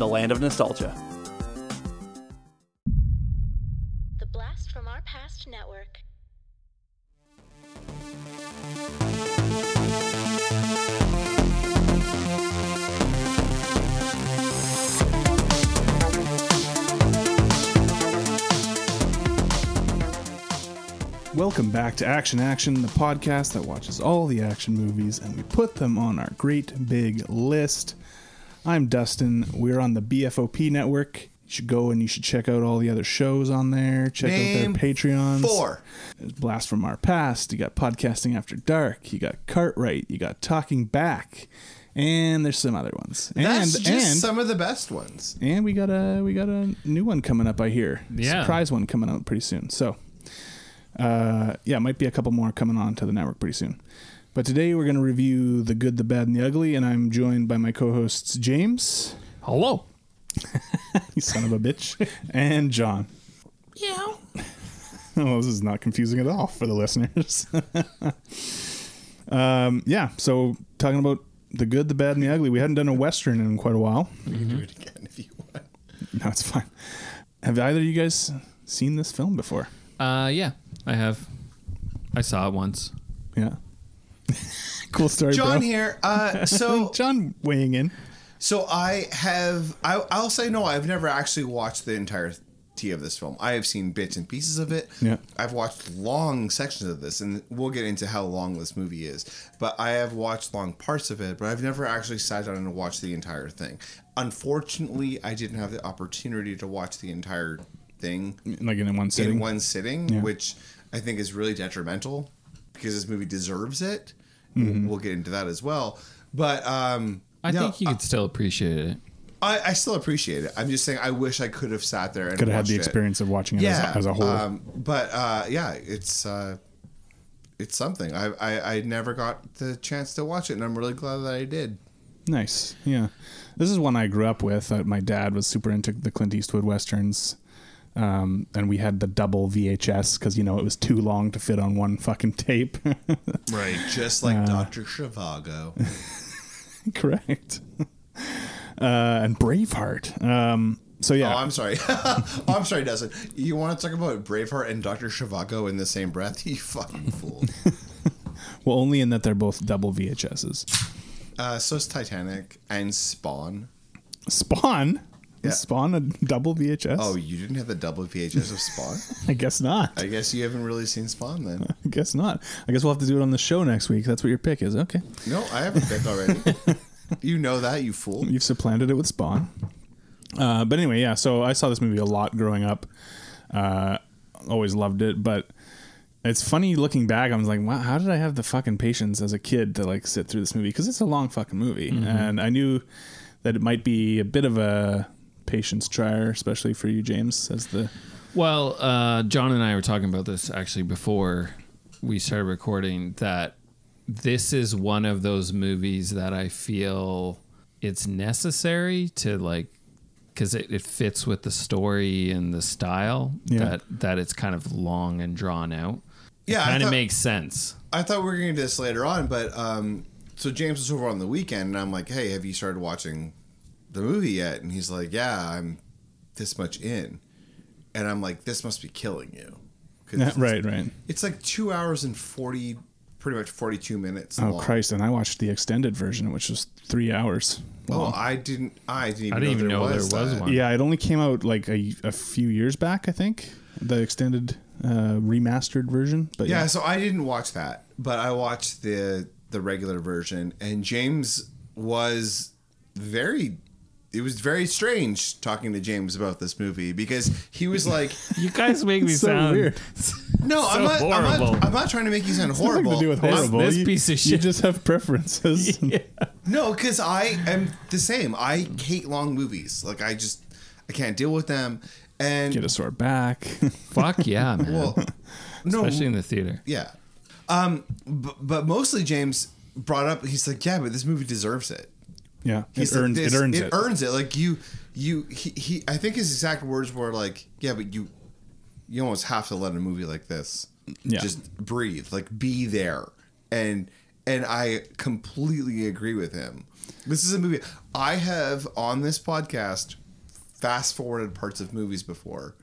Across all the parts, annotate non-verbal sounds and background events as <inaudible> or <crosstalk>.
the land of nostalgia. The Blast from Our Past Network. Welcome back to Action Action, the podcast that watches all the action movies and we put them on our great big list. I'm Dustin. We're on the BFOP network. You should go and you should check out all the other shows on there. Check Name out their Patreons. Four. There's Blast from Our Past. You got Podcasting After Dark. You got Cartwright. You got Talking Back. And there's some other ones. That's and just and some of the best ones. and we got a we got a new one coming up. I hear Yeah. surprise one coming out pretty soon. So, uh, yeah, might be a couple more coming on to the network pretty soon. But today we're going to review the good, the bad, and the ugly, and I'm joined by my co-hosts James, Hello. <laughs> you son of a bitch, and John. Yeah. <laughs> well, this is not confusing at all for the listeners. <laughs> um, yeah. So talking about the good, the bad, and the ugly. We hadn't done a western in quite a while. You can do it again if you want. No, it's fine. Have either of you guys seen this film before? Uh, yeah, I have. I saw it once. Yeah. <laughs> cool story, John bro. here. Uh, so, <laughs> John weighing in. so I have. I, I'll say no. I've never actually watched the entirety of this film. I have seen bits and pieces of it. Yeah. I've watched long sections of this, and we'll get into how long this movie is. But I have watched long parts of it, but I've never actually sat down and watched the entire thing. Unfortunately, I didn't have the opportunity to watch the entire thing Like in one sitting. in one sitting, Yeah. which I think is really detrimental because this movie deserves it. Mm-hmm. We'll get into that as well. But um, I no, think you could still appreciate it. I, I still appreciate it. I'm just saying I wish I could have sat there and Could have had the watched it. experience of watching it Yeah, as, a, as a whole. Um, but uh, yeah, it's uh, it's something. I, I I never got the chance to watch it, and I'm really glad that I did. nice. Yeah. This is one I grew up with. Uh, my dad was super into the Clint Eastwood westerns. Um, and we had the double VHS because, you know, it was too long to fit on one fucking tape. <laughs> Right, just like Doctor Zhivago. <laughs> Correct. <laughs> uh, and Braveheart. Um, so, yeah. Oh, I'm sorry. oh, I'm sorry, Dustin. You want to talk about Braveheart and Doctor Zhivago in the same breath? You fucking fool. well, only in that they're both double VHSs. Uh, so is Titanic and Spawn. Spawn? Yeah. Spawn a double VHS? Oh, you didn't have the double VHS of Spawn? <laughs> I guess not. I guess you haven't really seen Spawn then. <laughs> I guess not. I guess we'll have to do it on the show next week. That's what your pick is. Okay. No, I have a pick already. <laughs> you know that, you fool. You've supplanted it with Spawn. Uh, but anyway, yeah. So I saw this movie a lot growing up. Uh, always loved it, but it's funny looking back. I was like, wow, how did I have the fucking patience as a kid to like sit through this movie? Because it's a long fucking movie, and I knew that it might be a bit of a patience trier, especially for you, James, as the Well, uh, John and I were talking about this actually before we started recording. That this is one of those movies that I feel it's necessary to like because it, it fits with the story and the style Yeah. that that it's kind of long and drawn out. Yeah, I kind of makes sense. I thought we were going to do this later on, but um, so James was over on the weekend, and I'm like, "Hey, have you started watching the movie yet?" And he's like, "Yeah, I'm this much in," and I'm like, "This must be killing you." 'Cause Yeah, it's- right, right. It's like two hours and forty, pretty much forty-two minutes. Oh long. Christ! And I watched the extended version, which was three hours. Well, I didn't. I didn't even, I didn't even know there was that. one. Yeah, it only came out like a, a few years back, I think. The extended uh, remastered version. But Yeah, yeah, so I didn't watch that, but I watched the the regular version, and James was very. It was very strange talking to James about this movie because he was like, <laughs> You guys make me so sound weird. "No, I'm, not, I'm not. I'm not trying to make you sound Nothing horrible. to do with horrible. this you, piece of shit. You just have preferences. <laughs> No, because I am the same. I hate long movies. Like I just, I can't deal with them. And Get a sore back. <laughs> Fuck yeah, man. well, no, Especially in the theater. yeah. Um, but, but mostly James brought up. He's like, yeah, but this movie deserves it. Yeah, it He's like, earns this- it earns it. It earns it. Like you, you. He, he. I think his exact words were like, yeah, but you, you almost have to let a movie like this Yeah. just breathe, like be there. And and I completely agree with him. This is a movie I have on this podcast fast forwarded parts of movies before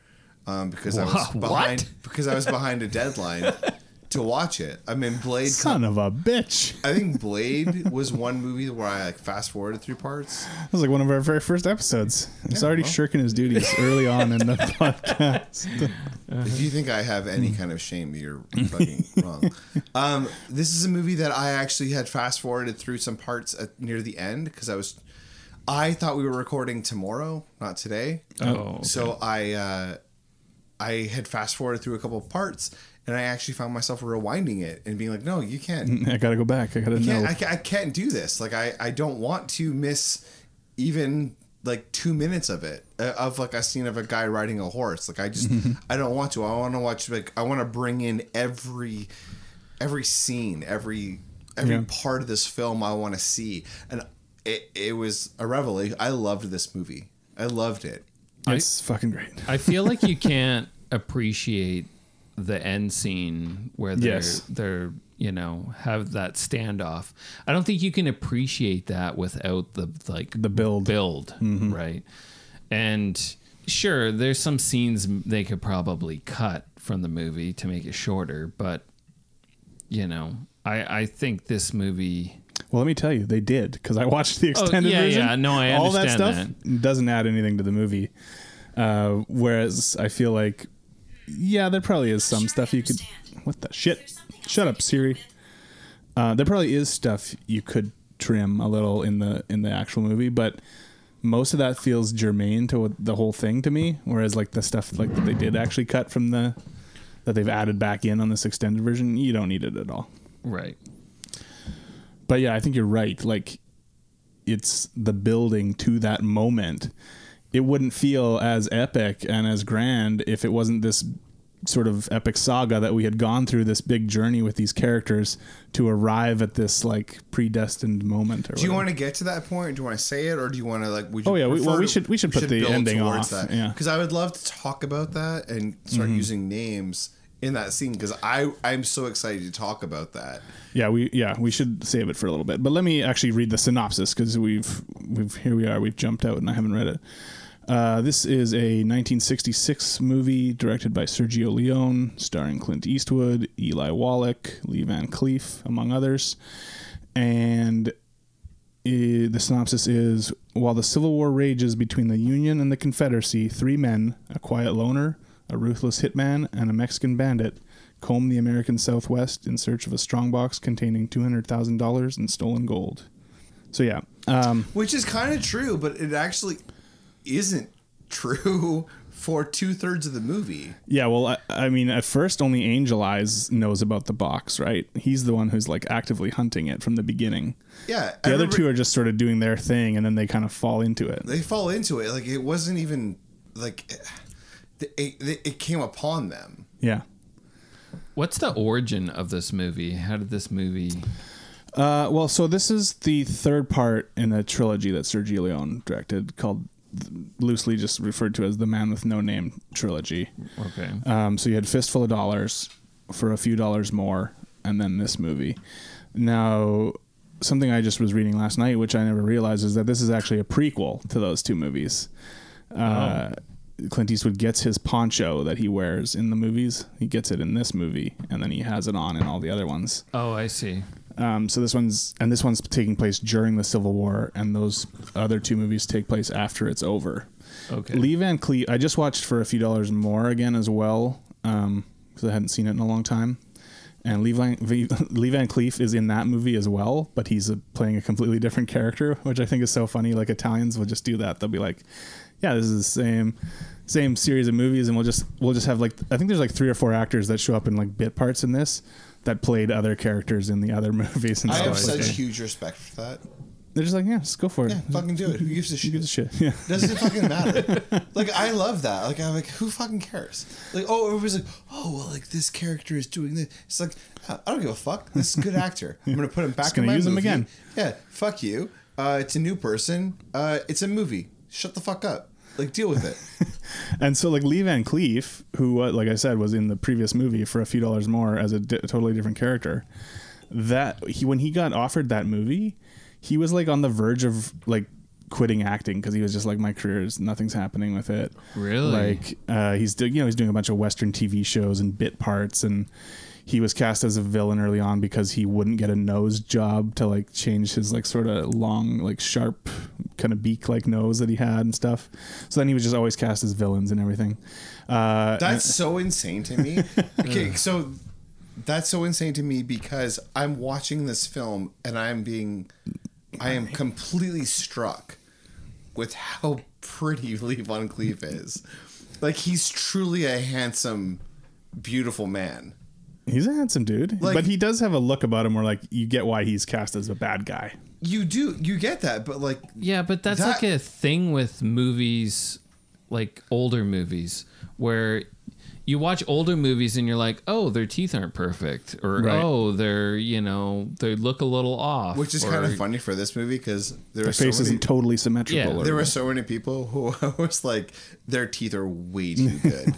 um, because I was <laughs> behind what? because I was behind a deadline <laughs> to watch it. I mean, Blade. Son of a bitch. I think Blade was one movie where I like fast forwarded through parts. That was like one of our very first episodes. He's already well. shirking his duties early on in the <laughs> podcast. If you think I have any kind of shame, you're fucking <laughs> wrong. Um, this is a movie that I actually had fast forwarded through some parts at, near the end because I was, I thought we were recording tomorrow, not today. Oh, So I, uh, I had fast forwarded through a couple of parts, and I actually found myself rewinding it and being like, "No, you can't. <laughs> I gotta go back. I gotta can't know. I, can't, I can't do this. Like I, I don't want to miss even like two minutes of it uh, of like a scene of a guy riding a horse. Like I just <laughs> I don't want to. I want to watch like I want to bring in every every scene, every every Yeah. part of this film I want to see. And it it was a revelation. I loved this movie. I loved it. It's fucking great. I feel like you <laughs> can't appreciate the end scene where they're Yes. they're you know have that standoff. I don't think you can appreciate that without the like The build. build right. And sure, there's some scenes they could probably cut from the movie to make it shorter, but you know, I I think this movie. Well, let me tell you, they did because I watched the extended Oh, yeah, version. yeah, no, I All that stuff doesn't add anything to the movie. Uh, whereas I feel like, yeah, there probably is some stuff you could. What the shit? Shut up, Siri. Uh, there probably is stuff you could trim a little in the in the actual movie, but most of that feels germane to the whole thing to me. Whereas like the stuff like that they did actually cut from the that they've added back in on this extended version, you don't need it at all. Right. But yeah, I think you're right. Like it's the building to that moment. It wouldn't feel as epic and as grand if it wasn't this sort of epic saga that we had gone through this big journey with these characters to arrive at this like predestined moment. Or Do you whatever. want to get to that point? Do you want to say it, or do you want to like? Would you Oh, yeah, we- well, we should- we should put the ending off, That. yeah. because I would love to talk about that and start Mm-hmm. using names in that scene because I I'm so excited to talk about that. Yeah, we yeah we should save it for a little bit. But let me actually read the synopsis because we've we've here we are we've jumped out and I haven't read it. Uh, this is a 1966 movie directed by Sergio Leone, starring Clint Eastwood, Eli Wallach, Lee Van Cleef, among others. And i the synopsis is While the Civil War rages between the Union and the Confederacy, three men, a quiet loner, a ruthless hitman, and a Mexican bandit, comb the American Southwest in search of a strongbox containing $200,000 in stolen gold. So, yeah. Um, Which is kind of true, but it actually isn't true <laughs> for two thirds of the movie. yeah, well, I, I mean, at first, only Angel Eyes knows about the box, right? He's the one who's like actively hunting it from the beginning. Yeah, The other everybody- two are just sort of doing their thing and then they kind of fall into it. they fall into it like it wasn't even like it, it, it came upon them. Yeah. What's the origin of this movie? How did this movie? Uh, well, so this is the third part in a trilogy that Sergio Leone directed, called loosely just referred to as the Man with No Name trilogy. Okay. Um, so you had Fistful of Dollars for a few dollars more, and then this movie. Now, something I just was reading last night, which I never realized, is that this is actually a prequel to those two movies. Uh, Clint Eastwood gets his poncho that he wears in the movies. He gets it in this movie, and then he has it on in all the other ones. Oh, I see. Um, so this one's and this one's taking place during the Civil War, and those other two movies take place after it's over. Okay. Lee Van Cleef, I just watched for a few dollars more again as well, because I hadn't seen it in a long time. And Lee Van, V- <laughs> Lee Van Cleef is in that movie as well, but he's a, playing a completely different character, which I think is so funny. Like Italians will just do that; they'll be like, "Yeah, this is the same." Same series of movies, and we'll just we'll just have like I think there's like three or four actors that show up in like bit parts in this that played other characters in the other <laughs> movies and I stuff. have such huge respect for that. they're just like, yeah, just go for it. Yeah, fucking do it. Who gives a shit? Who gives a shit? <laughs> Yeah. Doesn't it fucking matter? <laughs> like I love that. Like I'm like, who fucking cares? Like oh, everybody's like, oh well, like this character is doing this. It's like I don't give a fuck. This is a good actor. I'm gonna put him back Just in gonna my use him again. Yeah, fuck you. Uh, it's a new person. Uh, it's a movie. Shut the fuck up. Like deal with it. <laughs> And so, like Lee Van Cleef, who, uh, like I said, was in the previous movie for a few dollars more as a di- totally different character, that he when he got offered that movie, he was like on the verge of like quitting acting because he was just like, my career is nothing's happening with it. Really? Like uh, he's doing, you know, he's doing a bunch of Western TV shows and bit parts and. He was cast as a villain early on because he wouldn't get a nose job to like change his like sort of long, like sharp, kind of beak like nose that he had and stuff. So then he was just always cast as villains and everything. Uh, That's so insane to me. <laughs> Okay, so that's so insane to me because I'm watching this film and I'm being, I am completely struck with how pretty <laughs> Lee Van Cleef is. Like he's truly a handsome, beautiful man. He's a handsome dude, Like- but he does have a look about him where like you get why he's cast as a bad guy. You do, you get that, but like, Yeah, but that's That- like a thing with movies, like older movies, where you watch older movies and you're like, oh, their teeth aren't perfect, or Right. oh, they're you know they look a little off, which is or- kind of funny for this movie because there Their are so face many, isn't totally symmetrical. Yeah, there were so many people who <laughs> I was like, their teeth are way too <laughs> good.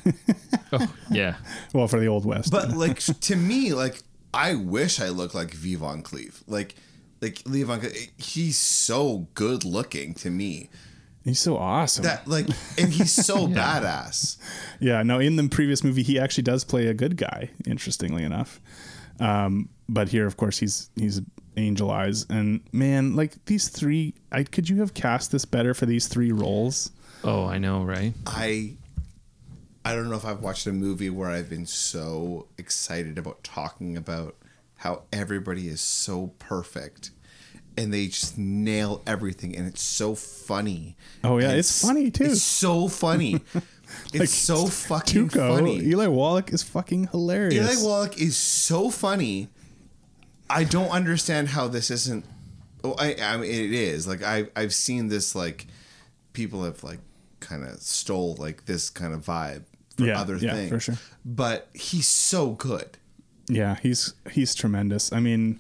Oh, yeah, well for the old west. But like to me, like I wish I looked like Lee Van Cleef. Like like Lee Van Cleef, eh, he's so good looking to me. He's so awesome. That like and he's so <laughs> badass. yeah, no, in the previous movie he actually does play a good guy. Interestingly enough, um, but here of course he's he's angel eyes and man, like these three. I could you have cast this better for these three roles? oh, I know, right? I I don't know if I've watched a movie where I've been so excited about talking about how everybody is so perfect and they just nail everything and it's so funny. Oh, yeah, And it's funny, too. It's so funny. <laughs> It's so fucking Tuco, funny. Eli Wallach is fucking hilarious. Eli Wallach is so funny. I don't understand how this isn't. Oh, I, I mean, it is like I I've seen this like people have like kind of stole like this kind of vibe for Yeah, other yeah, things. for sure. But he's so good. yeah, he's he's tremendous. I mean,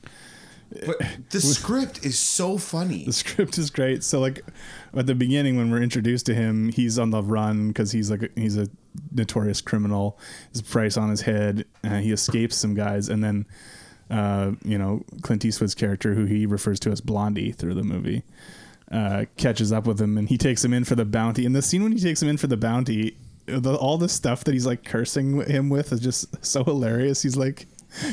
But the script is so funny. the script is great. So like at the beginning when we're introduced to him, he's on the run because he's like he's a notorious criminal. His price on his head. He escapes some guys, and then uh, you know Clint Eastwood's character, who he refers to as Blondie through the movie, uh, catches up with him, and he takes him in for the bounty. And the scene when he takes him in for the bounty. The, all the stuff that he's like cursing him with is just so hilarious. He's like,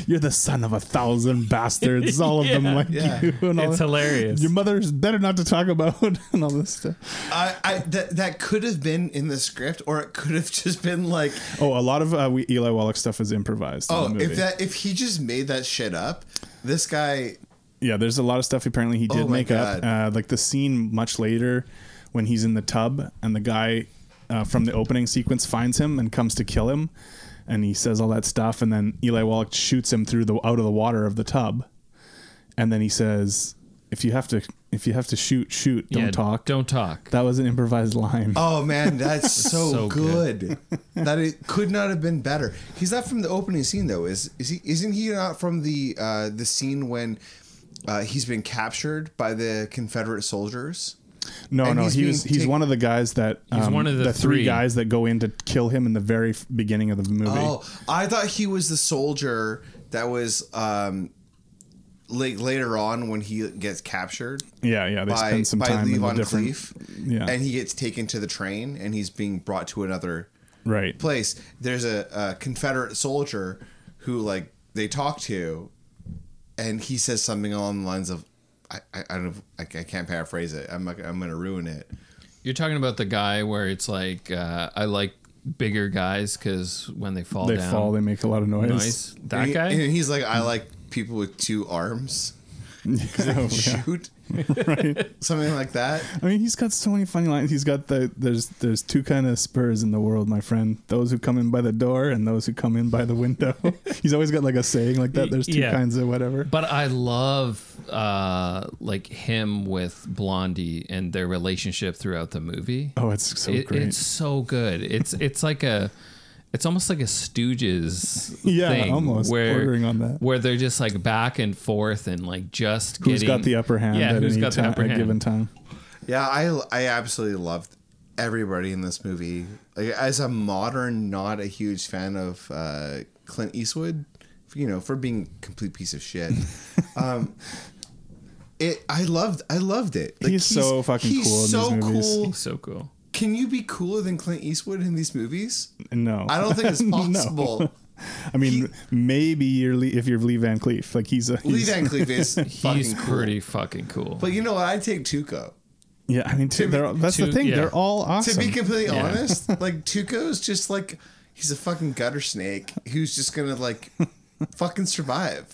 "You're the son of a thousand bastards, <laughs> all of them like Yeah. you." And all It's that. hilarious. Your mother's better not to talk about <laughs> and all this stuff. I, I that that could have been in the script, or it could have <laughs> just been like, Oh, a lot of uh, we, Eli Wallach stuff is improvised. in oh, the movie. if that if he just made that shit up, this guy yeah, there's a lot of stuff apparently he did Oh my make up. Uh, like the scene much later when he's in the tub and the guy uh, from the opening sequence finds him and comes to kill him, and he says all that stuff, and then Eli Wallach shoots him through the out of the water of the tub, and then he says, "If you have to, if you have to shoot, shoot. Don't Yeah, talk." Don't talk. That was an improvised line. Oh man, that's <laughs> so, so good. <laughs> that it could not have been better. He's not from the opening scene though. Is is he? Isn't he not from the uh, the scene when uh, he's been captured by the Confederate soldiers? No, And no, he's he's being he's take- one of the guys that He's um, one of the three three. guys that go in to kill him in the very beginning of the movie. Oh, I thought he was the soldier that was um, like later on when he gets captured yeah, yeah, they by spend some by time in the Levon different. Cleef, Yeah. and he gets taken to the train and he's being brought to another Right. place. There's a, a Confederate soldier who like they talk to, and he says something along the lines of, "I I, I don't know, if- I, I can't paraphrase it. I'm not, I'm gonna ruin it." You're talking about the guy where it's like uh, I like bigger guys because when they fall They down, fall, they make a lot of noise. noise. That and he- guy. and he's like, "I like people with two arms." Because they can Oh, yeah. shoot <laughs> right. something like that. I mean, he's got so many funny lines. He's got the there's there's two kind of spurs in the world, my friend. Those who come in by the door and those who come in by the window. <laughs> he's always got like a saying like that. There's two Yeah. kinds of whatever. But I love uh like him with Blondie and their relationship throughout the movie. Oh, it's so It- great. It's so good. It's it's like a it's almost like a Stooges <laughs> Yeah, thing almost where bordering on that. where they're just like back and forth and like just Who's getting got the upper hand Yeah, at who's any got the time, upper at hand? given time? Yeah, I I absolutely loved everybody in this movie. Like as a modern, not a huge fan of uh, Clint Eastwood, you know, for being a complete piece of shit. <laughs> um, it I loved I loved it. Like, He's so fucking he's cool in so these cool. He's so cool. Can you be cooler than Clint Eastwood in these movies? No, I don't think it's <laughs> No. possible. <laughs> I mean, maybe you're Lee, if you're Lee Van Cleef, like he's a Lee Van Cleef is <laughs> fucking He's cool. pretty fucking cool. But you know what? I take Tuco. yeah. I mean, To be- they're, that's the thing. yeah. They're all awesome. To be completely Yeah. honest, like Tuco's just like he's a fucking gutter snake who's just gonna like fucking survive.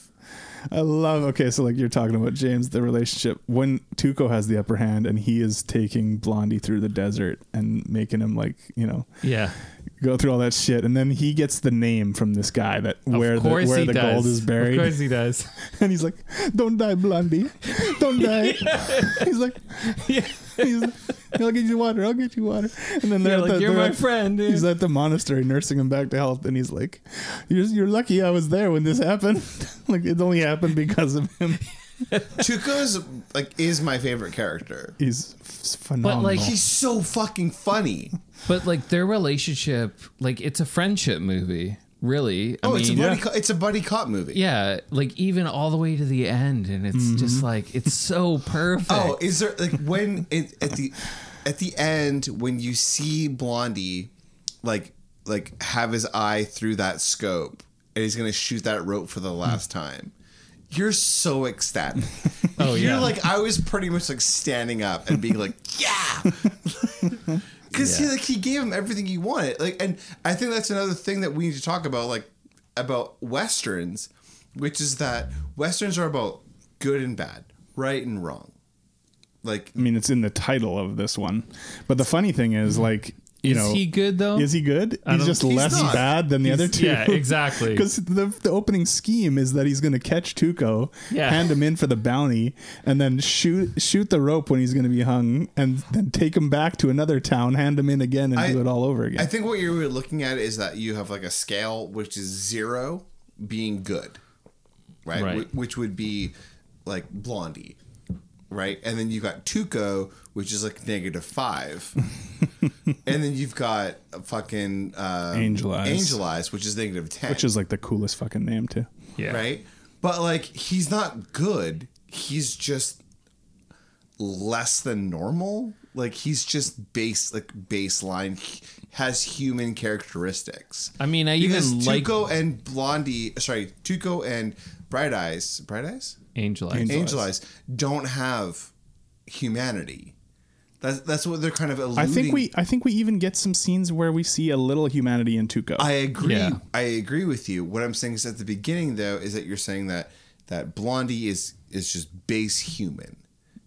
I love. Okay, so like you're talking about James, the relationship when Tuco has the upper hand and he is taking Blondie through the desert and making him like you know yeah. go through all that shit, and then he gets the name from this guy that where the where the does. gold is buried, Of course he does. <laughs> and he's like, "Don't die, Blondie, don't die." <laughs> He's like, yeah. he's like, "I'll get you water. I'll get you water." And then they're Yeah, like, the, "You're they're my at- friend, yeah." He's at the monastery nursing him back to health, and he's like, "You're, you're lucky I was there when this happened. <laughs> like it only happened because of him. Tuco's like is my favorite character. He's f- phenomenal." like, He's so fucking funny. But like their relationship, like it's a friendship movie, really. I Oh, it's a buddy. yeah. Co- it's a buddy cop movie. yeah, like even all the way to the end, and it's mm-hmm. just like it's so oh, perfect. Oh, is there like when it, at the at the end when you see Blondie like like have his eye through that scope and he's gonna shoot that rope for the hmm. last time. You're so ecstatic. <laughs> Oh, You're yeah. like I was pretty much like standing up and being like, <laughs> yeah. <laughs> Because he like he gave him everything he wanted. Like, and I think that's another thing that we need to talk about, like about westerns, which is that westerns are about good and bad, right and wrong. Like, I mean, it's in the title of this one. But the funny thing is, like, you Mm-hmm. is know, he good though? Is he good? I He's just He's less not. bad than the other two. yeah, <laughs> exactly. Because the the opening scheme is that he's going to catch Tuco, Yeah. hand him in for the bounty, and then shoot shoot the rope when he's going to be hung, and then take him back to another town, hand him in again, and I- do it all over again. I think what you're looking at is that you have like a scale which is zero being good, right? Right. Wh- Which would be like Blondie, right? And then you've got Tuco, which is like negative five. <laughs> and then you've got a fucking um, Angel Eyes. Angel Eyes, which is negative 10. which is like the coolest fucking name too. yeah. right? But like he's not good. He's just less than normal. Like he's just base like baseline has human characteristics. I mean, I Because even like Tuco and Blondie, sorry, Tuco and Bright Eyes, Bright Eyes, Angel Eyes. Angel Angel Eyes. Eyes don't have humanity. That's that's what they're kind of alluding. I think we I think we even get some scenes where we see a little humanity in Tuco. I agree. Yeah. I agree with you. What I'm saying is at the beginning though is that you're saying that that Blondie is is just base human.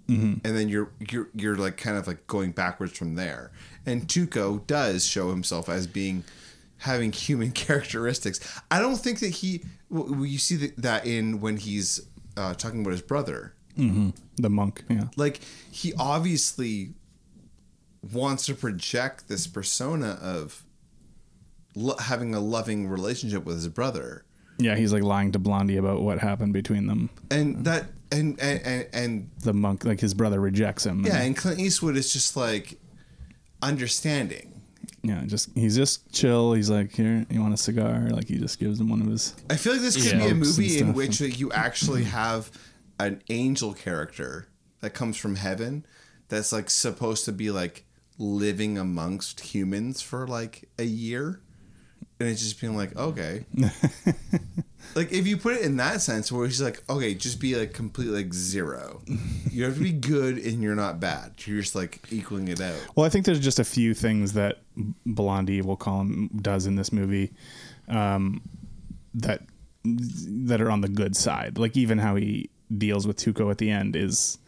Mm-hmm. And then you're you're you're like kind of like going backwards from there. And Tuco does show himself as being having human <laughs> characteristics. I don't think that he well, you see that- in when he's uh, talking about his brother. the monk, yeah. Like he obviously wants to project this persona of lo- having a loving relationship with his brother, Yeah, he's like lying to Blondie about what happened between them. and that and and and, and The monk, like his brother, rejects him. yeah, and Clint Eastwood is just like understanding. Yeah. Just he's just chill. He's like, here, you want a cigar? Like he just gives him one of his. I feel like this could be a movie in which you actually have an angel character that comes from heaven that's like supposed to be like living amongst humans for like a year and it's just being like okay <laughs> like if you put it in that sense where he's like okay just be like completely like zero you have to be good and you're not bad you're just like equaling it out Well, I think there's just a few things that Blondie, we'll call him, does in this movie um, that that are on the good side. Like even how he deals with Tuco at the end is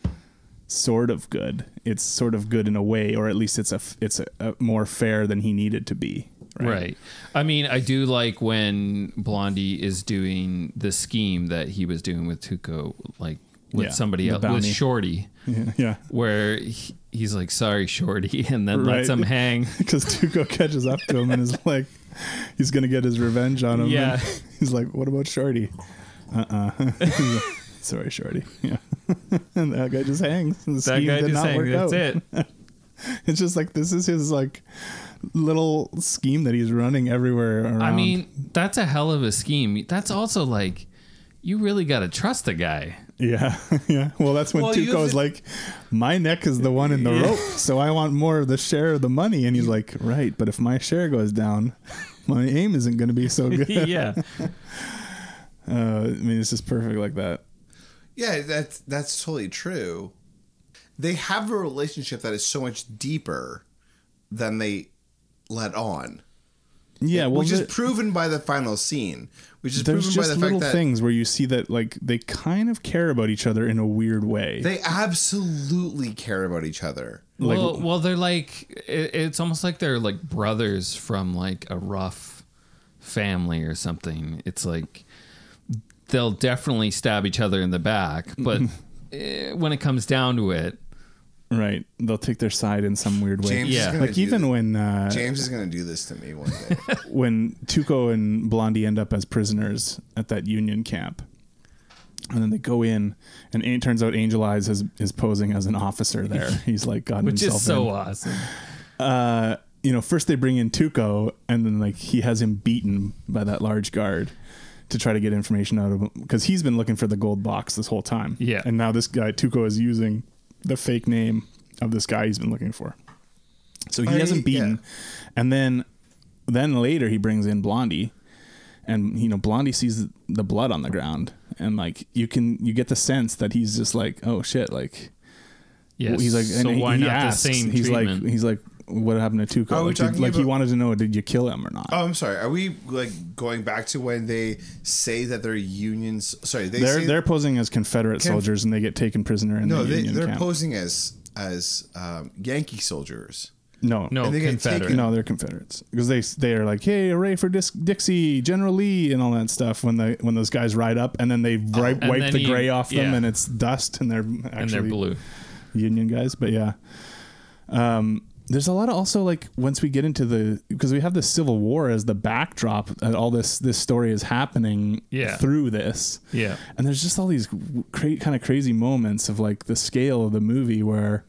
sort of good. It's sort of good in a way, or at least it's a it's a, a more fair than he needed to be. Right. I mean, I do like when Blondie is doing the scheme that he was doing with Tuco, like with Yeah, somebody else, with. Shorty, <laughs> Yeah, yeah. where he, he's like, "Sorry, Shorty," <laughs> and then lets him hang. <laughs> Because Tuco catches up to him and is like, he's gonna get his revenge on him. Yeah. He's like, "What about Shorty?" Uh uh Sorry, Shorty. Yeah. and that guy just hangs. The That guy did just work "That's out. it." It's just like this is his like little scheme that he's running everywhere around. I mean, that's a hell of a scheme. That's also like, you really got to trust the guy. Yeah, <laughs> yeah. Well, that's when Well, you Tuco's like, "My neck is the one in the rope, so I want more of the share of the money." And he's like, "Right, but if my share goes down, my aim isn't going to be so <laughs> good." yeah. <laughs> Uh, I mean, it's just perfect like that. Yeah, that's that's totally true. They have a relationship that is so much deeper than they let on. Yeah, well, which is the- proven by the final scene. Which is there's proven by just the little fact that things where you see that like they kind of care about each other in a weird way. they absolutely care about each other. Like- well, well, they're like it, it's almost like they're like brothers from like a rough family or something. It's like they'll definitely stab each other in the back, but <laughs> eh, when it comes down to it, right? They'll take their side in some weird way. James Yeah. like even thi- when uh, James is going to do this to me one day. <laughs> when Tuco and Blondie end up as prisoners at that Union camp. And then they go in, and it turns out Angel Eyes is, is posing as an officer there. <laughs> He's like got which himself Which is so in. awesome. uh, you know, first they bring in Tuco, and then like he has him beaten by that large guard to try to get information out of him because he's been looking for the gold box this whole time. Yeah. and now this guy Tuco is using the fake name of this guy he's been looking for. So he hasn't he- beaten, and then then later he brings in Blondie, and you know Blondie sees the blood on the ground, and like you can you get the sense that he's just like oh shit like Yes. he's like, so and he, why he not asks, the same he's treatment? like, he's like, what happened to Tuco? Are we like, did- talking like he wanted to know, did you kill him or not? oh, I'm sorry. Are we like going back to when they say that they're unions? Sorry, they they're say they're posing as Confederate Conf- soldiers and they get taken prisoner in no, the they, Union they're camp. posing as as um, Yankee soldiers. no, no, and they get Confederate. taken- no, they're Confederates because they they are like, hey, hooray for Dis- Dixie, General Lee, and all that stuff. When the when those guys ride up and then they ri- And wipe then the he- gray off them yeah. and it's dust and they're actually and they're blue. Union guys, but yeah. Um, there's a lot of also like once we get into the because we have the Civil War as the backdrop and all this this story is happening Yeah. through this. Yeah. And there's just all these cra- kind of crazy moments of like the scale of the movie where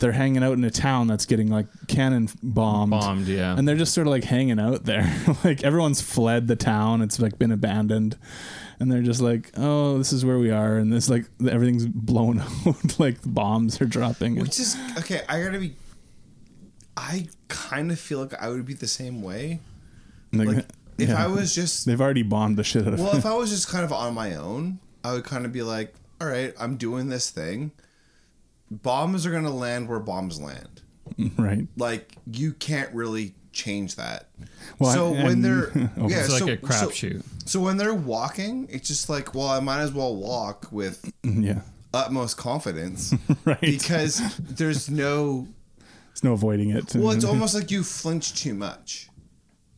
they're hanging out in a town that's getting like cannon bombed. Bombed, yeah. And they're just sort of like hanging out there. <laughs> like everyone's fled the town. It's like been abandoned. And they're just like, oh, this is where we are. And this like everything's blown <laughs> out. like bombs are dropping. Which is okay. I gotta be. I kind of feel like I would be the same way. Like, Like if yeah. I was just They've already bombed the shit out of well, if I was just kind of on my own, I would kind of be like, all right, I'm doing this thing. Bombs are gonna land where bombs land. <laughs> right. Like you can't really change that. Well, so and- when they're <laughs> okay. yeah, It's like so, a so, so when they're walking, it's just like, well, I might as well walk with <laughs> Yeah. utmost confidence Right. because there's no There's no avoiding it. Well, it's <laughs> almost like you flinch too much.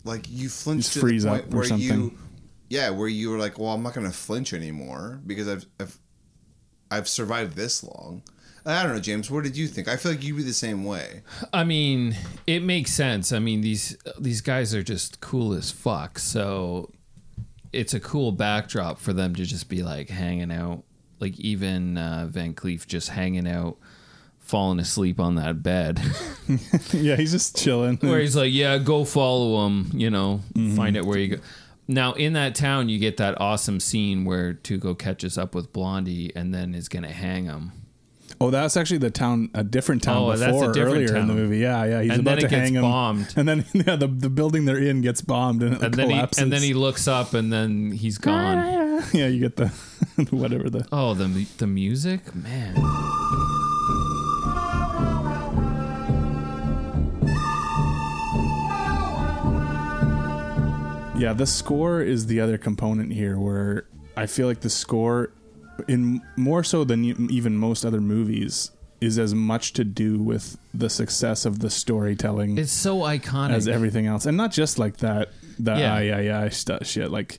Like you flinch Just to freeze the up point or where you, yeah, where you were like, well, I'm not going to flinch anymore because I've, I've, I've survived this long. I don't know, James. What did you think? I feel like you'd be the same way. I mean, it makes sense. I mean, these these guys are just cool as fuck. So it's a cool backdrop for them to just be like hanging out. Like even uh, Van Cleef just hanging out, falling asleep on that bed. <laughs> yeah, he's just chilling. where he's like, "Yeah, go follow him. You know, Mm-hmm. find out where you go." Now in that town, you get that awesome scene where Tuco catches up with Blondie and then is gonna hang him. Oh, that's actually the town, a different town Oh, before that's a different earlier in the movie. Yeah, yeah. He's And about then to hang gets him, bombed. and then <laughs> yeah, the the building they're in gets bombed, and it And then he collapses. and then he looks up and then he's gone. <laughs> yeah, you get the whatever the Oh, the the music, man. Yeah. The score is the other component here, where I feel like the score in more so than even most other movies, is as much to do with the success of the storytelling It's so iconic. as everything else, and not just like that that Yeah. yeah yeah yeah stuff shit. Like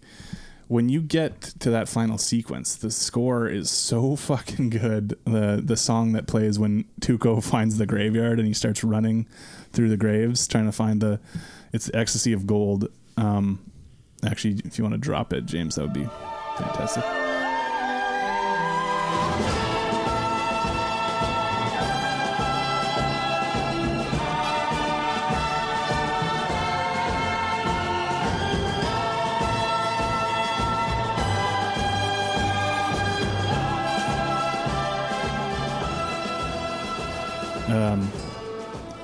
when you get to that final sequence, the score is so <laughs> fucking good. The the song that plays when Tuco <laughs> finds the graveyard and he starts running through the graves trying to find the it's the ecstasy of gold. Um, actually, if you want to drop it, James, that would be fantastic.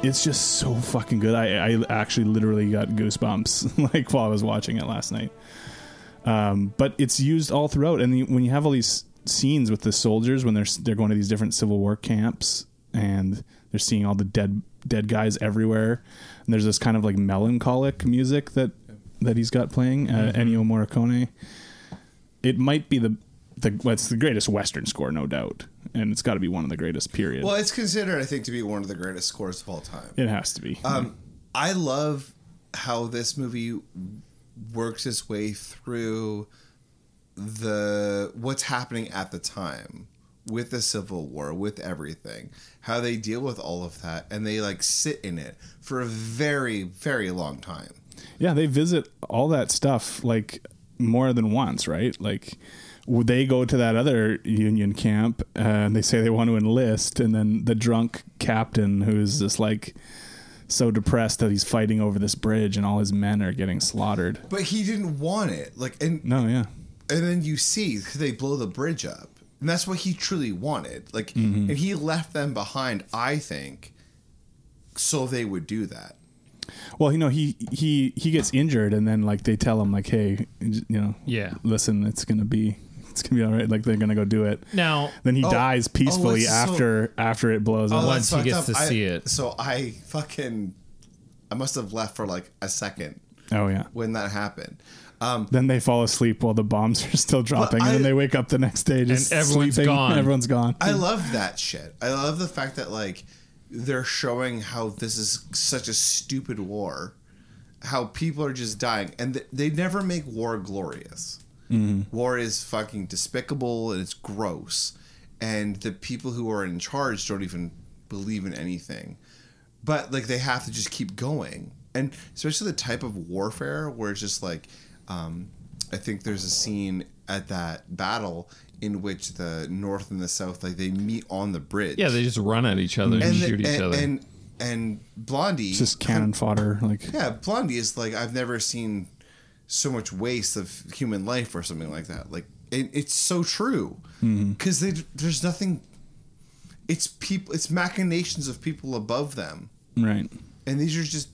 It's just so fucking good. I, I actually literally got goosebumps <laughs> like while I was watching it last night. Um, but it's used all throughout, and you, when you have all these scenes with the soldiers when they're they're going to these different Civil War camps and they're seeing all the dead dead guys everywhere, and there's this kind of like melancholic music that that he's got playing, uh, Ennio Morricone. It might be the the well, it's the greatest Western score, no doubt, and it's got to be one of the greatest. Period. Well, it's considered, I think, to be one of the greatest scores of all time. It has to be. Um, I love how this movie works its way through the what's happening at the time with the Civil War, with everything, how they deal with all of that, and they like sit in it for a very, very long time. yeah, they visit all that stuff like more than once, right? Like they go to that other Union camp uh, and they say they want to enlist, and then the drunk captain who's just like so depressed that he's fighting over this bridge and all his men are getting slaughtered. But he didn't want it, like, and No, yeah. and then you see they blow the bridge up, and that's what he truly wanted. Like, Mm-hmm. and he left them behind. I think, so they would do that. Well, you know, he he he gets injured, and then like they tell him like, hey, you know, Yeah. listen, it's gonna be it's gonna be all right. Like they're gonna go do it. Now, Then he Oh, dies oh, peacefully so- after after it blows up. Once he fucked gets to I- see it. So I fucking, I must have left for like a second oh yeah. when that happened. Um, Then they fall asleep while the bombs <laughs> are still dropping, and then they wake up the next day just And everyone's sleeping. gone. Everyone's gone. I love that shit. I love the fact that like they're showing how this is such a stupid war, how people are just dying, and th- they never make war glorious. War is fucking despicable and it's gross, and the people who are in charge don't even believe in anything. But like they have to just keep going, and especially the type of warfare where it's just like, um, I think there's a scene at that battle in which the North and the South like they meet on the bridge. yeah, they just run at each other and, and shoot the- each and, other. and and Blondie It's just cannon fodder. Like yeah, Blondie is like I've never seen so much waste of human life or something like that. Like it, it's so true mm-hmm. because there's nothing. It's people. It's machinations of people above them, right. and these are just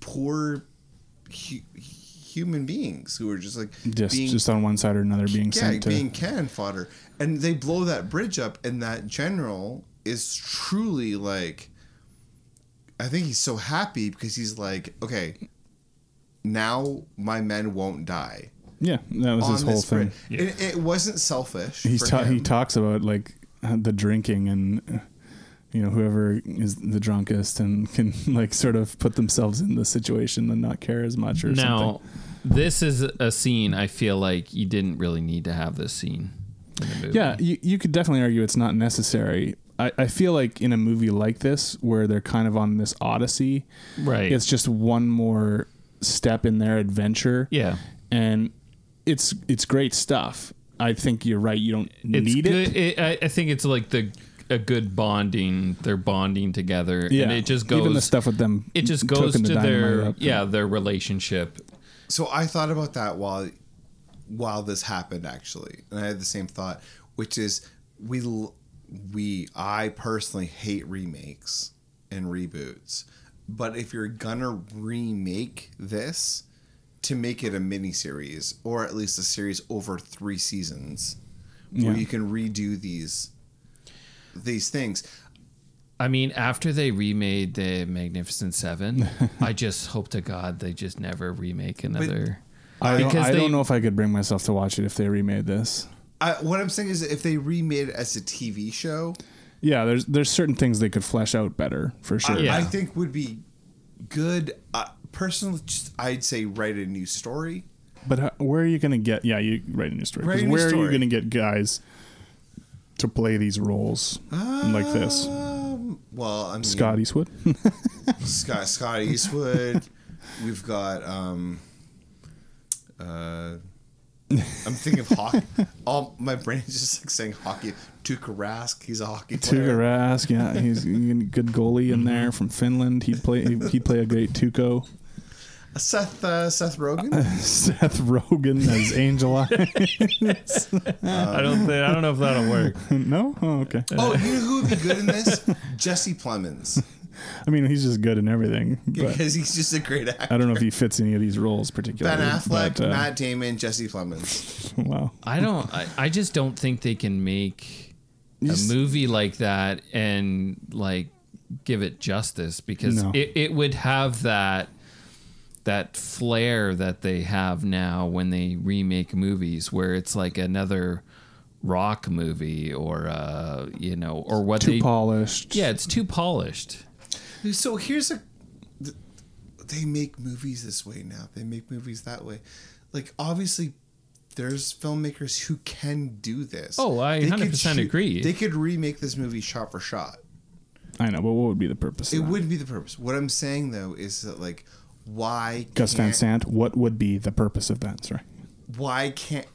poor hu- human beings who are just like Just just on one side or another being yeah, sent to. being cannon fodder. And they blow that bridge up, and that general is truly like, I think he's so happy because he's like, okay, now my men won't die yeah, that was his whole thing. bridge. It, it wasn't selfish. He's ta- he talks about like the drinking and you know whoever is the drunkest and can <laughs> like sort of put themselves in the situation and not care as much or now, something. this is a scene I feel like you didn't really need to have this scene in the movie. Yeah, you, you could definitely argue it's not necessary. I, I feel like in a movie like this, where they're kind of on this odyssey, right. it's just one more step in their adventure. yeah. and it's it's great stuff. I think you're right. You don't It's need good. it. It, I, I think it's like the a good bonding. They're bonding together, Yeah, and it just goes. Even the stuff with them. it just goes cooking to the dynamite their up. yeah their relationship. So I thought about that while while this happened actually, and I had the same thought, which is we we I personally hate remakes and reboots, but if you're gonna remake this to make it a mini series or at least a series over three seasons, where Yeah. you can redo these these things. I mean, after they remade the Magnificent Seven, <laughs> I just hope to God they just never remake another. I, don't, I they- don't know if I could bring myself to watch it if they remade this. I, what I'm saying is, if they remade it as a TV show, Yeah, there's there's certain things they could flesh out better for sure. I, Yeah. I think would be good. Uh, personally, just I'd say write a new story. But how, where are you going to get? Yeah, you write a new story. Write 'Cause a new where are you going to get guys to play these roles like this? Um, well, I mean, Scott Eastwood. <laughs> Scott Scott Eastwood. We've got um uh I'm thinking of hockey. <laughs> All my brain is just like saying hockey. Tuukka Rask, he's a hockey player. Tuukka Rask, yeah, he's a good goalie in there from Finland. He'd play he'd play a great Tuco. Seth uh, Seth Rogen. <laughs> Seth Rogen as Angel Eyes. I don't think I don't know if that'll work. <laughs> no, oh, okay. oh, you know who would be good in this? Jesse Plemons, I mean, he's just good in everything. Because <laughs> he's just a great actor. I don't know if he fits any of these roles particularly. Ben Affleck, but, uh, Matt Damon, Jesse Plemons. <laughs> Wow. I don't. I, I just don't think they can make a movie like that and like give it justice because No. it, it would have that that flair that they have now when they remake movies where it's like another rock movie or uh you know or what Too they polished. yeah it's too polished So here's a. They make movies this way now. They make movies that way. Like obviously, there's filmmakers who can do this. Oh, I They could 100% shoot- agree. They could remake this movie shot for shot. I know, but what would be the purpose? It of that? wouldn't be the purpose. What I'm saying though is that like, why Gus Van can't- Sant. What would be the purpose of that? Sorry. Why can't?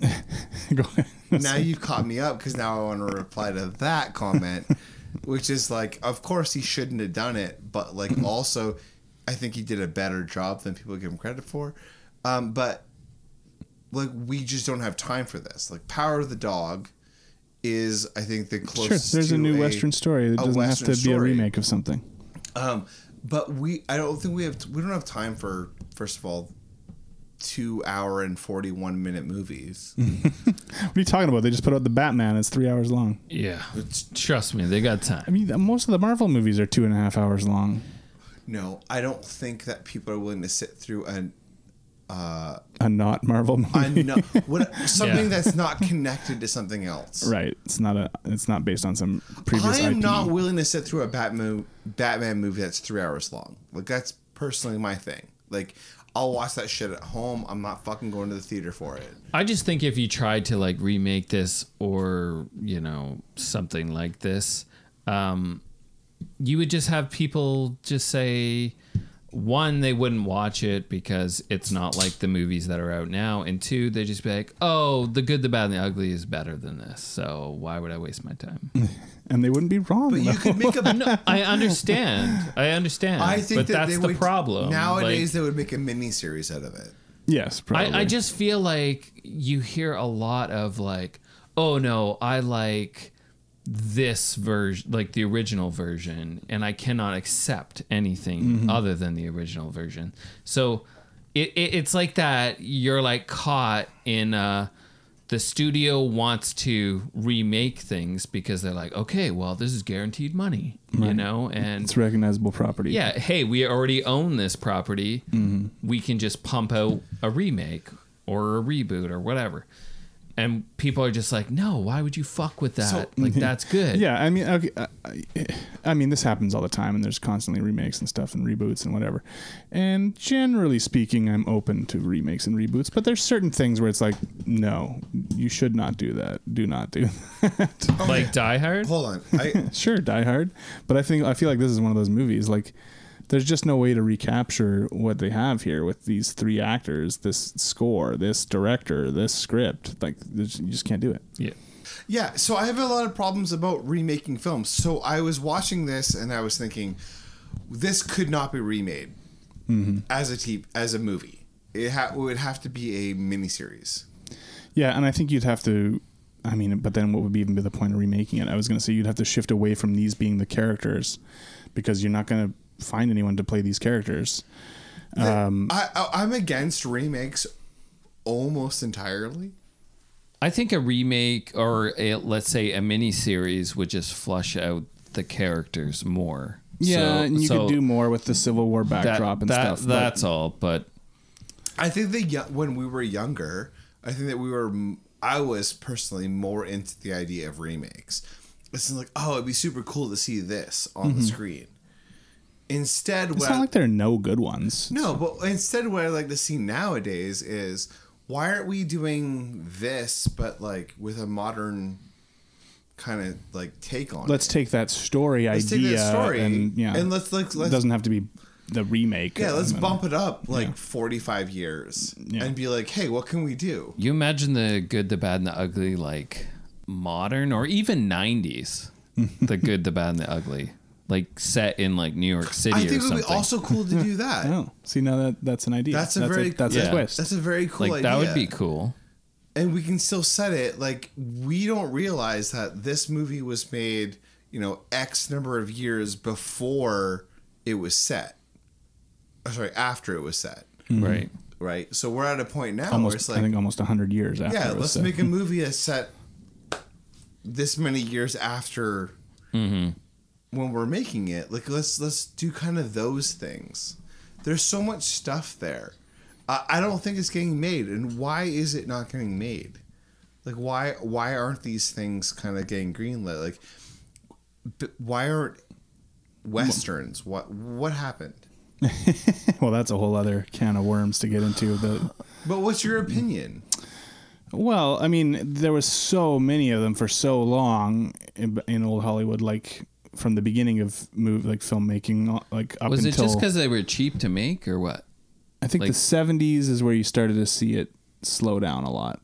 <laughs> Go ahead. Now you've caught me up because now I want to reply to that comment, <laughs> which is like, of course he shouldn't have done it, but like <clears throat> also, I think he did a better job than people give him credit for. Um, but like we just don't have time for this. Like Power of the Dog is, I think, the Sure. closest. There's to a new Western story. It a doesn't have Western to be a remake of something. Um, but we, I don't think we have, we don't have time for first of all, two hour and forty one minute movies. <laughs> What are you talking about? They just put out the Batman. It's three hours long. yeah trust me they got time I mean, most of the Marvel movies are two and a half hours long. No, I don't think that people are willing to sit through an uh, A not Marvel movie. a no, what, <laughs> something Yeah. that's not connected to something else. right. It's not a. It's not based on some previous I am IP. not willing to sit through a Batman Batman movie that's three hours long. Like that's personally my thing. Like I'll watch that shit at home. I'm not fucking going to the theater for it. I just think if you tried to like remake this or you know something like this, um, you would just have people just say one they wouldn't watch it because it's not like the movies that are out now, and two they just be like, oh, the good, the bad, and the ugly is better than this, so why would I waste my time? <laughs> and they wouldn't be wrong. But you could make a. <laughs> no, I understand, I understand, I think but that that's they the would, problem Nowadays, Like, they would make a mini series out of it. yes, probably. I, I just feel like you hear a lot of like, oh no, I like this version, like the original version, and I cannot accept anything other than the original version. So it, it it's like that you're like caught in uh the studio wants to remake things because they're like, okay, well, this is guaranteed money, you know, and it's recognizable property. yeah, hey, we already own this property. We can just pump out a remake or a reboot or whatever. And people are just like, no, why would you fuck with that? like, mm-hmm. that's good. Yeah, I mean, okay, I, I- I mean, this happens all the time, and there's constantly remakes and stuff and reboots and whatever. And generally speaking, I'm open to remakes and reboots, but there's certain things where it's like, no, you should not do that. Do not do <laughs> that. Like Die Hard? Hold on, I <laughs> sure, Die Hard, but I think I feel like this is one of those movies like. There's just no way to recapture what they have here with these three actors, this score, this director, this script. Like, you just can't do it. Yeah. Yeah, so I have a lot of problems about remaking films. So I was watching this and I was thinking, this could not be remade mm-hmm. as a t- as a movie. It, ha- it would have to be a miniseries. Yeah, and I think you'd have to. I mean, but then what would even be the point of remaking it? I was going to say you'd have to shift away from these being the characters because you're not going to find anyone to play these characters. Um, I, I I'm against remakes almost entirely. I think a remake or a, let's say a mini series would just flush out the characters more. yeah, So- and you so could do more with the Civil War that, backdrop and that- stuff. but- That's all. But I think that yo- when we were younger, I think that we were I was personally more into the idea of remakes. It's like, oh, it'd be super cool to see this on the screen. Instead, It's what not I- like there are no good ones. no, but instead, what I like to see nowadays is why aren't we doing this, but like with a modern kind of like take on Let's it? take that story Let's take idea that story and yeah, and let's like let's doesn't have to be the remake. yeah let's Um, bump it up like 45 years Yeah. and be like hey what can we do You imagine the good, the bad, and the ugly, like modern or even 90s. <laughs> the good, the bad, and the ugly. Like set in like New York City i or think it would something. be also cool to do <laughs> that Oh, see now that that's an idea. That's a very- that's Yeah. a twist. that's a very cool like idea that would be cool. and we can still set it like we don't realize that this movie was made you know x number of years before it was set Oh, sorry after it was set mm-hmm. Right. right so we're at a point now where almost it's I think almost hundred years after. yeah it was let's set. make a <laughs> movie that's set this many years after mm-hmm. When we're making it like let's let's do kind of those things. There's so much stuff there. I I don't think it's getting made and why is it not getting made? Like why why aren't these things kind of getting greenlit? Like b- why aren't westerns? What what happened? <laughs> Well, that's a whole other can of worms to get into. The but what's your opinion? Well, I mean, there was so many of them for so long in, in old Hollywood, like from the beginning of move like filmmaking, uh, like up until Was it until just because they were cheap to make or what? I think like- the '70s is where you started to see it slow down a lot.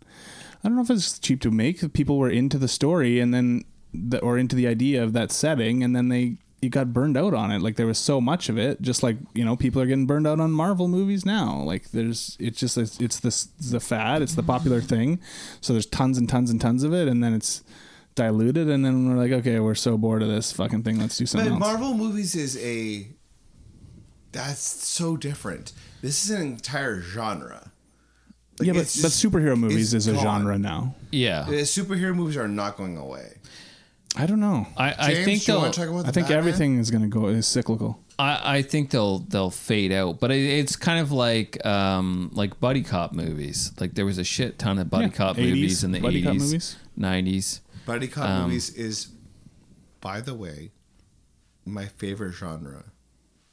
I don't know if it's cheap to make. People were into the story and then, the, or into the idea of that setting, and then they you got burned out on it. Like there was so much of it, just like you know people are getting burned out on Marvel movies now. Like there's it's just it's, it's this the fad, it's the popular thing. So there's tons and tons and tons of it, and then it's diluted, and then we're like, okay, we're so bored of this fucking thing. Let's do something But else. Marvel movies is a that's so different. This is an entire genre. Like, yeah, but, it's but just- superhero movies it's is a genre now. Yeah. Uh, superhero movies are not going away. I don't know. I, I James, think do you they'll want to talk about the I think Batman? everything is going to go is cyclical. I, I think they'll they'll fade out, but it, it's kind of like um like buddy cop movies. Like there was a shit ton of buddy Yeah, cop 80s movies in the eighties, movies. nineties. Buddy cop Um, movies is, by the way, my favorite genre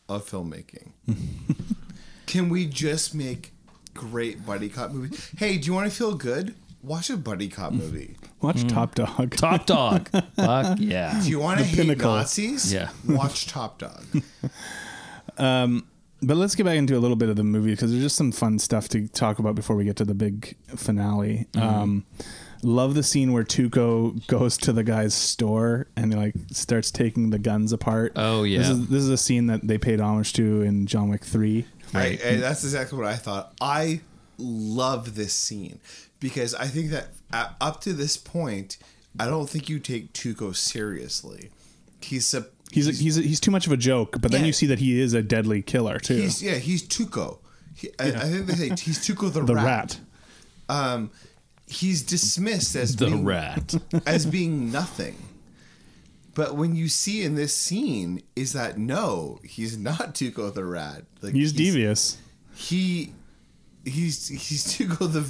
of filmmaking. <laughs> Can we just make great buddy cop movies? Hey, do you want to feel good? Watch a buddy cop movie. <laughs> Watch Top Dog. <laughs> Top Dog. Fuck yeah. Do you want to The hate pinnacle. Nazis? Yeah. Watch Top Dog. But let's get back into a little bit of the movie because there's just some fun stuff to talk about before we get to the big finale. Mm-hmm. Um, love the scene where Tuco goes to the guy's store and like starts taking the guns apart. Oh, This yeah. is, this is a scene that they paid homage to in John Wick Three. I, I, that's exactly what I thought. I love this scene because I think that at, up to this point, I don't think you take Tuco seriously. He's a He's he's, he's, he's too much of a joke, but then Yeah. you see that he is a deadly killer too. he's yeah he's Tuco. He, I, I think they say he's Tuco the, <laughs> the rat. rat. Um, he's dismissed as The being, rat. <laughs> as being nothing. But when you see in this scene is that no, he's not Tuco the rat. Like He's, devious. he he's he's Tuco the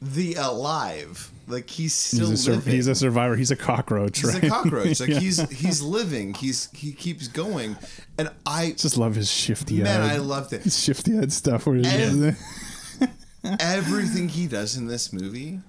the alive. Like he's still He's a, sur- living. he's a survivor. He's a cockroach, He's right? a cockroach. Like <laughs> Yeah. he's he's living. He's he keeps going, and I just love his shifty man, eyed, I loved it. his shifty eyed stuff. Where he's Ev- <laughs> Everything he does in this movie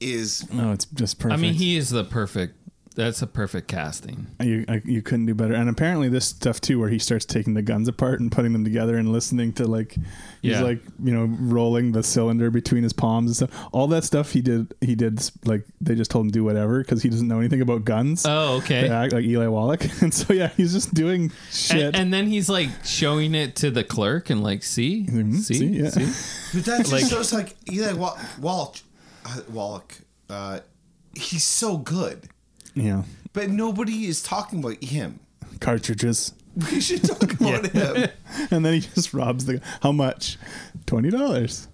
is oh, it's just perfect. I mean, he is the perfect. That's a perfect casting. You I, you couldn't do better. And apparently this stuff too, where he starts taking the guns apart and putting them together and listening to like he's Yeah. like you know rolling the cylinder between his palms and stuff. All that stuff he did. He did like they just told him do whatever because he doesn't know anything about guns. Oh, okay. Act like Eli Wallach, <laughs> and so yeah, he's just doing shit. And, and then he's like showing it to the clerk and like, see, Mhm, see, see, yeah. see. <laughs> But that just Like- shows like Eli Wall- Wallach, uh, Wallach, uh, he's so good, yeah, but nobody is talking about him. cartridges. <laughs> We should talk about him. <laughs> And then he just robs the. How much? Twenty dollars.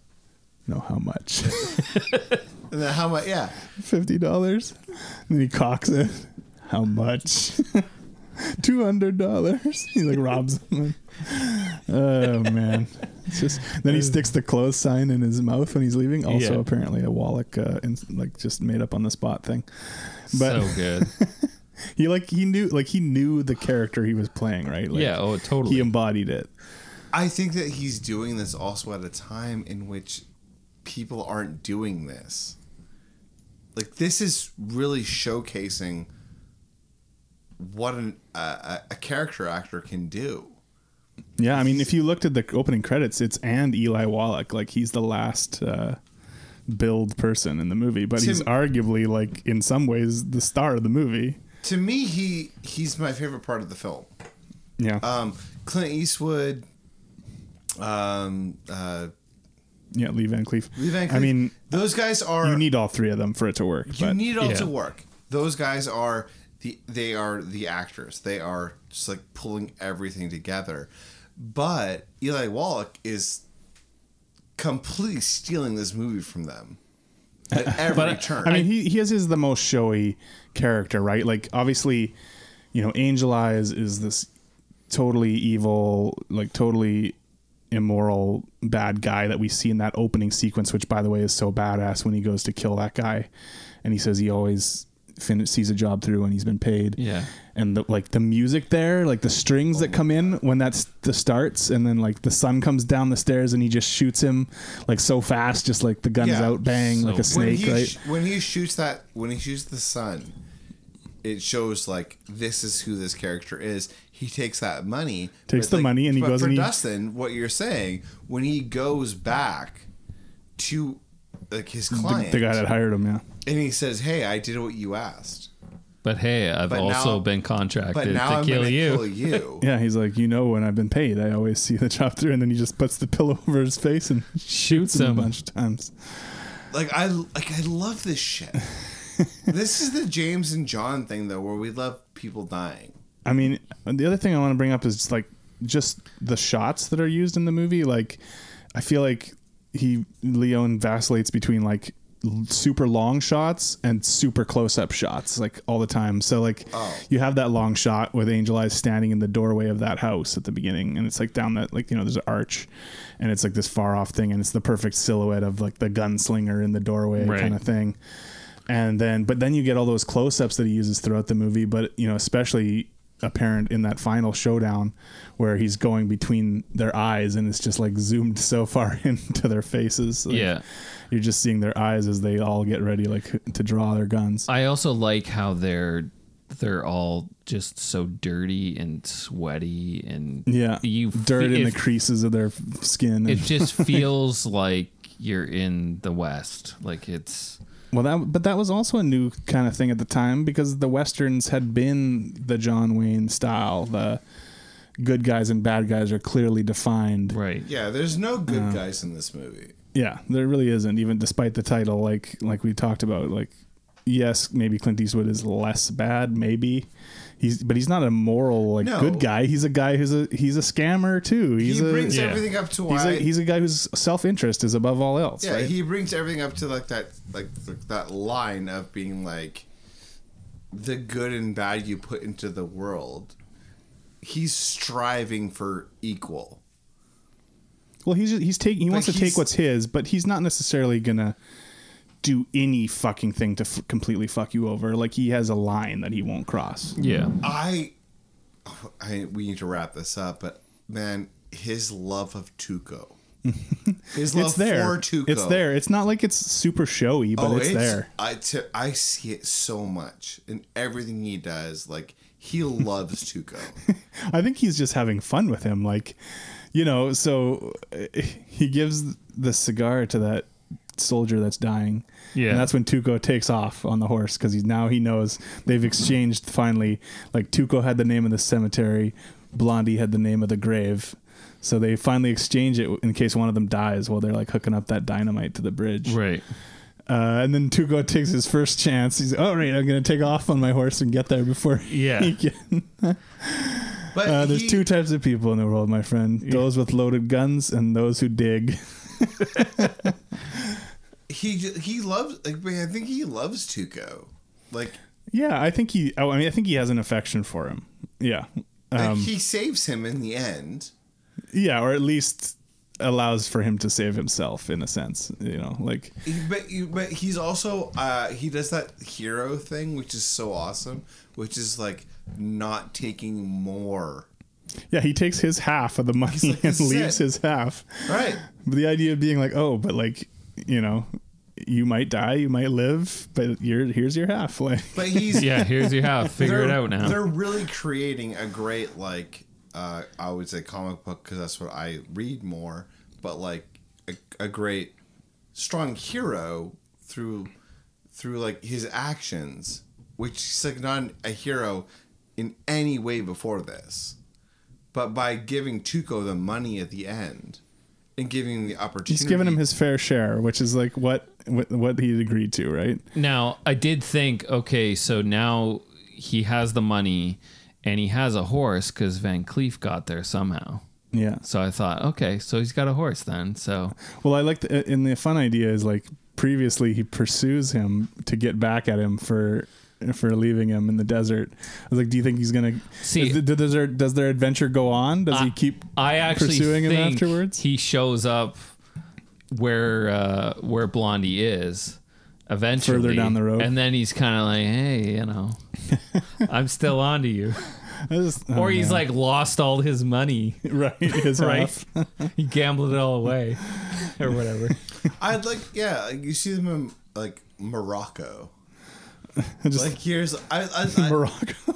No, how much? <laughs> And then how much? Yeah, Fifty dollars. And then he cocks it. How much? Two hundred dollars. He like robs them. Oh man, it's just then he sticks the clothes sign in his mouth when he's leaving. Also, Yeah. apparently a Wallach, uh, in, like just made up on the spot thing. But so <laughs> good. he like he knew like he knew the character he was playing, right? Like, yeah. Oh, totally. he embodied it. I think that he's doing this also at a time in which people aren't doing this. Like this is really showcasing what an, uh, a, a character actor can do. Yeah, I mean, if you looked at the opening credits, it's and Eli Wallach. Like he's the last uh, billed person in the movie, but he's Tim- arguably like in some ways the star of the movie. To me, he he's my favorite part of the film. Yeah, Um, Clint Eastwood, um, uh, yeah, Lee Van Cleef. Lee Van Cleef. I mean, those guys are you need all three of them for it to work. you but need it all Yeah. to work. Those guys are the they are the actors. They are just like pulling everything together. But Eli Wallach is completely stealing this movie from them <laughs> at every turn. I mean, he he has his the most showy character, right? Like obviously, you know, Angel Eyes is this totally evil, like totally immoral bad guy that we see in that opening sequence, which by the way is so badass when he goes to kill that guy, and he says he always fin- sees a job through and he's been paid. Yeah. And the, like the music there, like the strings that come in when that's the starts, and then like the son comes down the stairs and he just shoots him like so fast, just like the gun's Yeah. out, bang, So like a when snake, he right? sh- when he shoots that when he shoots the son, it shows like this is who this character is. He takes that money, Takes the like- money and he but goes for and he- Dustin. What you're saying when he goes back to like his the, client, the guy that hired him, yeah. and he says, "Hey, I did what you asked, But hey, I've But also now- been contracted but now to I'm kill you. kill you." <laughs> Yeah, he's like, you know, when I've been paid, I always see the job through, and then he just puts the pillow <laughs> over his face and Shoots him a bunch of times. Like I like I love this shit. <laughs> this is the James and John thing though, where we love people dying. I mean, the other thing I want to bring up is like just the shots that are used in the movie. Like, I feel like he Leone vacillates between like super long shots and super close up shots like all the time. So like Oh. you have that long shot with Angel Eyes standing in the doorway of that house at the beginning and it's like down that like you know there's an arch and it's like this far off thing and it's the perfect silhouette of like the gunslinger in the doorway Right. kind of thing. And then but then you get all those close ups that he uses throughout the movie, but you know, especially apparent in that final showdown where he's going between their eyes and it's just like zoomed so far <laughs> into their faces. Like, Yeah. You're just seeing their eyes as they all get ready like to draw their guns. I also like how they're they're all just so dirty and sweaty and yeah. you dirt fe- in the creases of their skin. it just feels like you're in the west like it's Well, that but that was also a new kind of thing at the time because the westerns had been the John Wayne style. The good guys and bad guys are clearly defined. right Yeah, there's no good uh, guys in this movie. Yeah, there really isn't. Even despite the title, like like we talked about, like yes, maybe Clint Eastwood is less bad, maybe. He's but he's not a moral like No. good guy. He's a guy who's a he's a scammer too. He's he a brings yeah. everything up to he's why a he's a guy whose self interest is above all else. yeah right? he brings everything up to like that like th- that line of being like the good and bad you put into the world. He's striving for equal. Well, he's just, he's taking he wants to he's- take what's his, but he's not necessarily gonna do any fucking thing to f- completely fuck you over. Like he has a line that he won't cross. yeah I, I we need to wrap this up, but man, his love of Tuco, <laughs> his love It's there. for Tuco, It's there. It's not like it's super showy, but oh, it's, there. I t- I see it so much in everything he does. Like he <laughs> loves Tuco. I think he's just having fun with him. Like, you know, so uh, he gives the cigar to that soldier that's dying. Yeah. And that's when Tuco takes off on the horse because he's now he knows they've exchanged finally. Like Tuco had the name of the cemetery, Blondie had the name of the grave. So they finally exchange it in case one of them dies while they're like hooking up that dynamite to the bridge. right Uh, and then Tuco takes his first chance. He's oh right, I'm gonna take off on my horse and get there before Yeah. he <laughs> can. <laughs> But Uh, there's he- two types of people in the world, my friend. Those with loaded guns and those who dig. <laughs> He he loves like I think he loves Tuco. Like, Yeah, I think he. Oh, I mean, I think he has an affection for him. Yeah. like, Um, he saves him in the end. Yeah, or at least allows for him to save himself in a sense. You know, like But but he's also uh, he does that hero thing, which is so awesome, which is like not taking more. yeah, he takes his half of the money like, and leaves it." his half. Right. But the idea of being like, oh, but like, you know, you might die, you might live, but you're here's your half. <laughs> Like, But he's Yeah, here's your half. Figure it out now. They're really creating a great like uh, I would say comic book because that's what I read more, but like a, a great strong hero through through like his actions, which he's like not a hero in any way before this, but by giving Tuco the money at the end and giving him the opportunity, he's giving him his fair share, which is like what what, what he agreed to, right? Now, I did think, okay, so now he has the money and he has a horse because Van Cleef got there somehow. Yeah. So I thought, okay, so he's got a horse then. So Well, I like the, uh, and the fun idea is like previously he pursues him to get back at him for <laughs> for leaving him in the desert. I was like, do you think he's gonna See- is the- does their does their adventure go on? Does he keep I actually pursuing him think afterwards? He shows up where uh, where Blondie is eventually Further down the road. and then he's kind of like, hey, you know, <laughs> I'm still onto you. I just- oh, or he's man. like lost all his money, <laughs> right, his right? half. he gambled it all away, or whatever. I'd like yeah, you see them in like Morocco. <laughs> Just Like here's I I, <laughs> I, Morocco.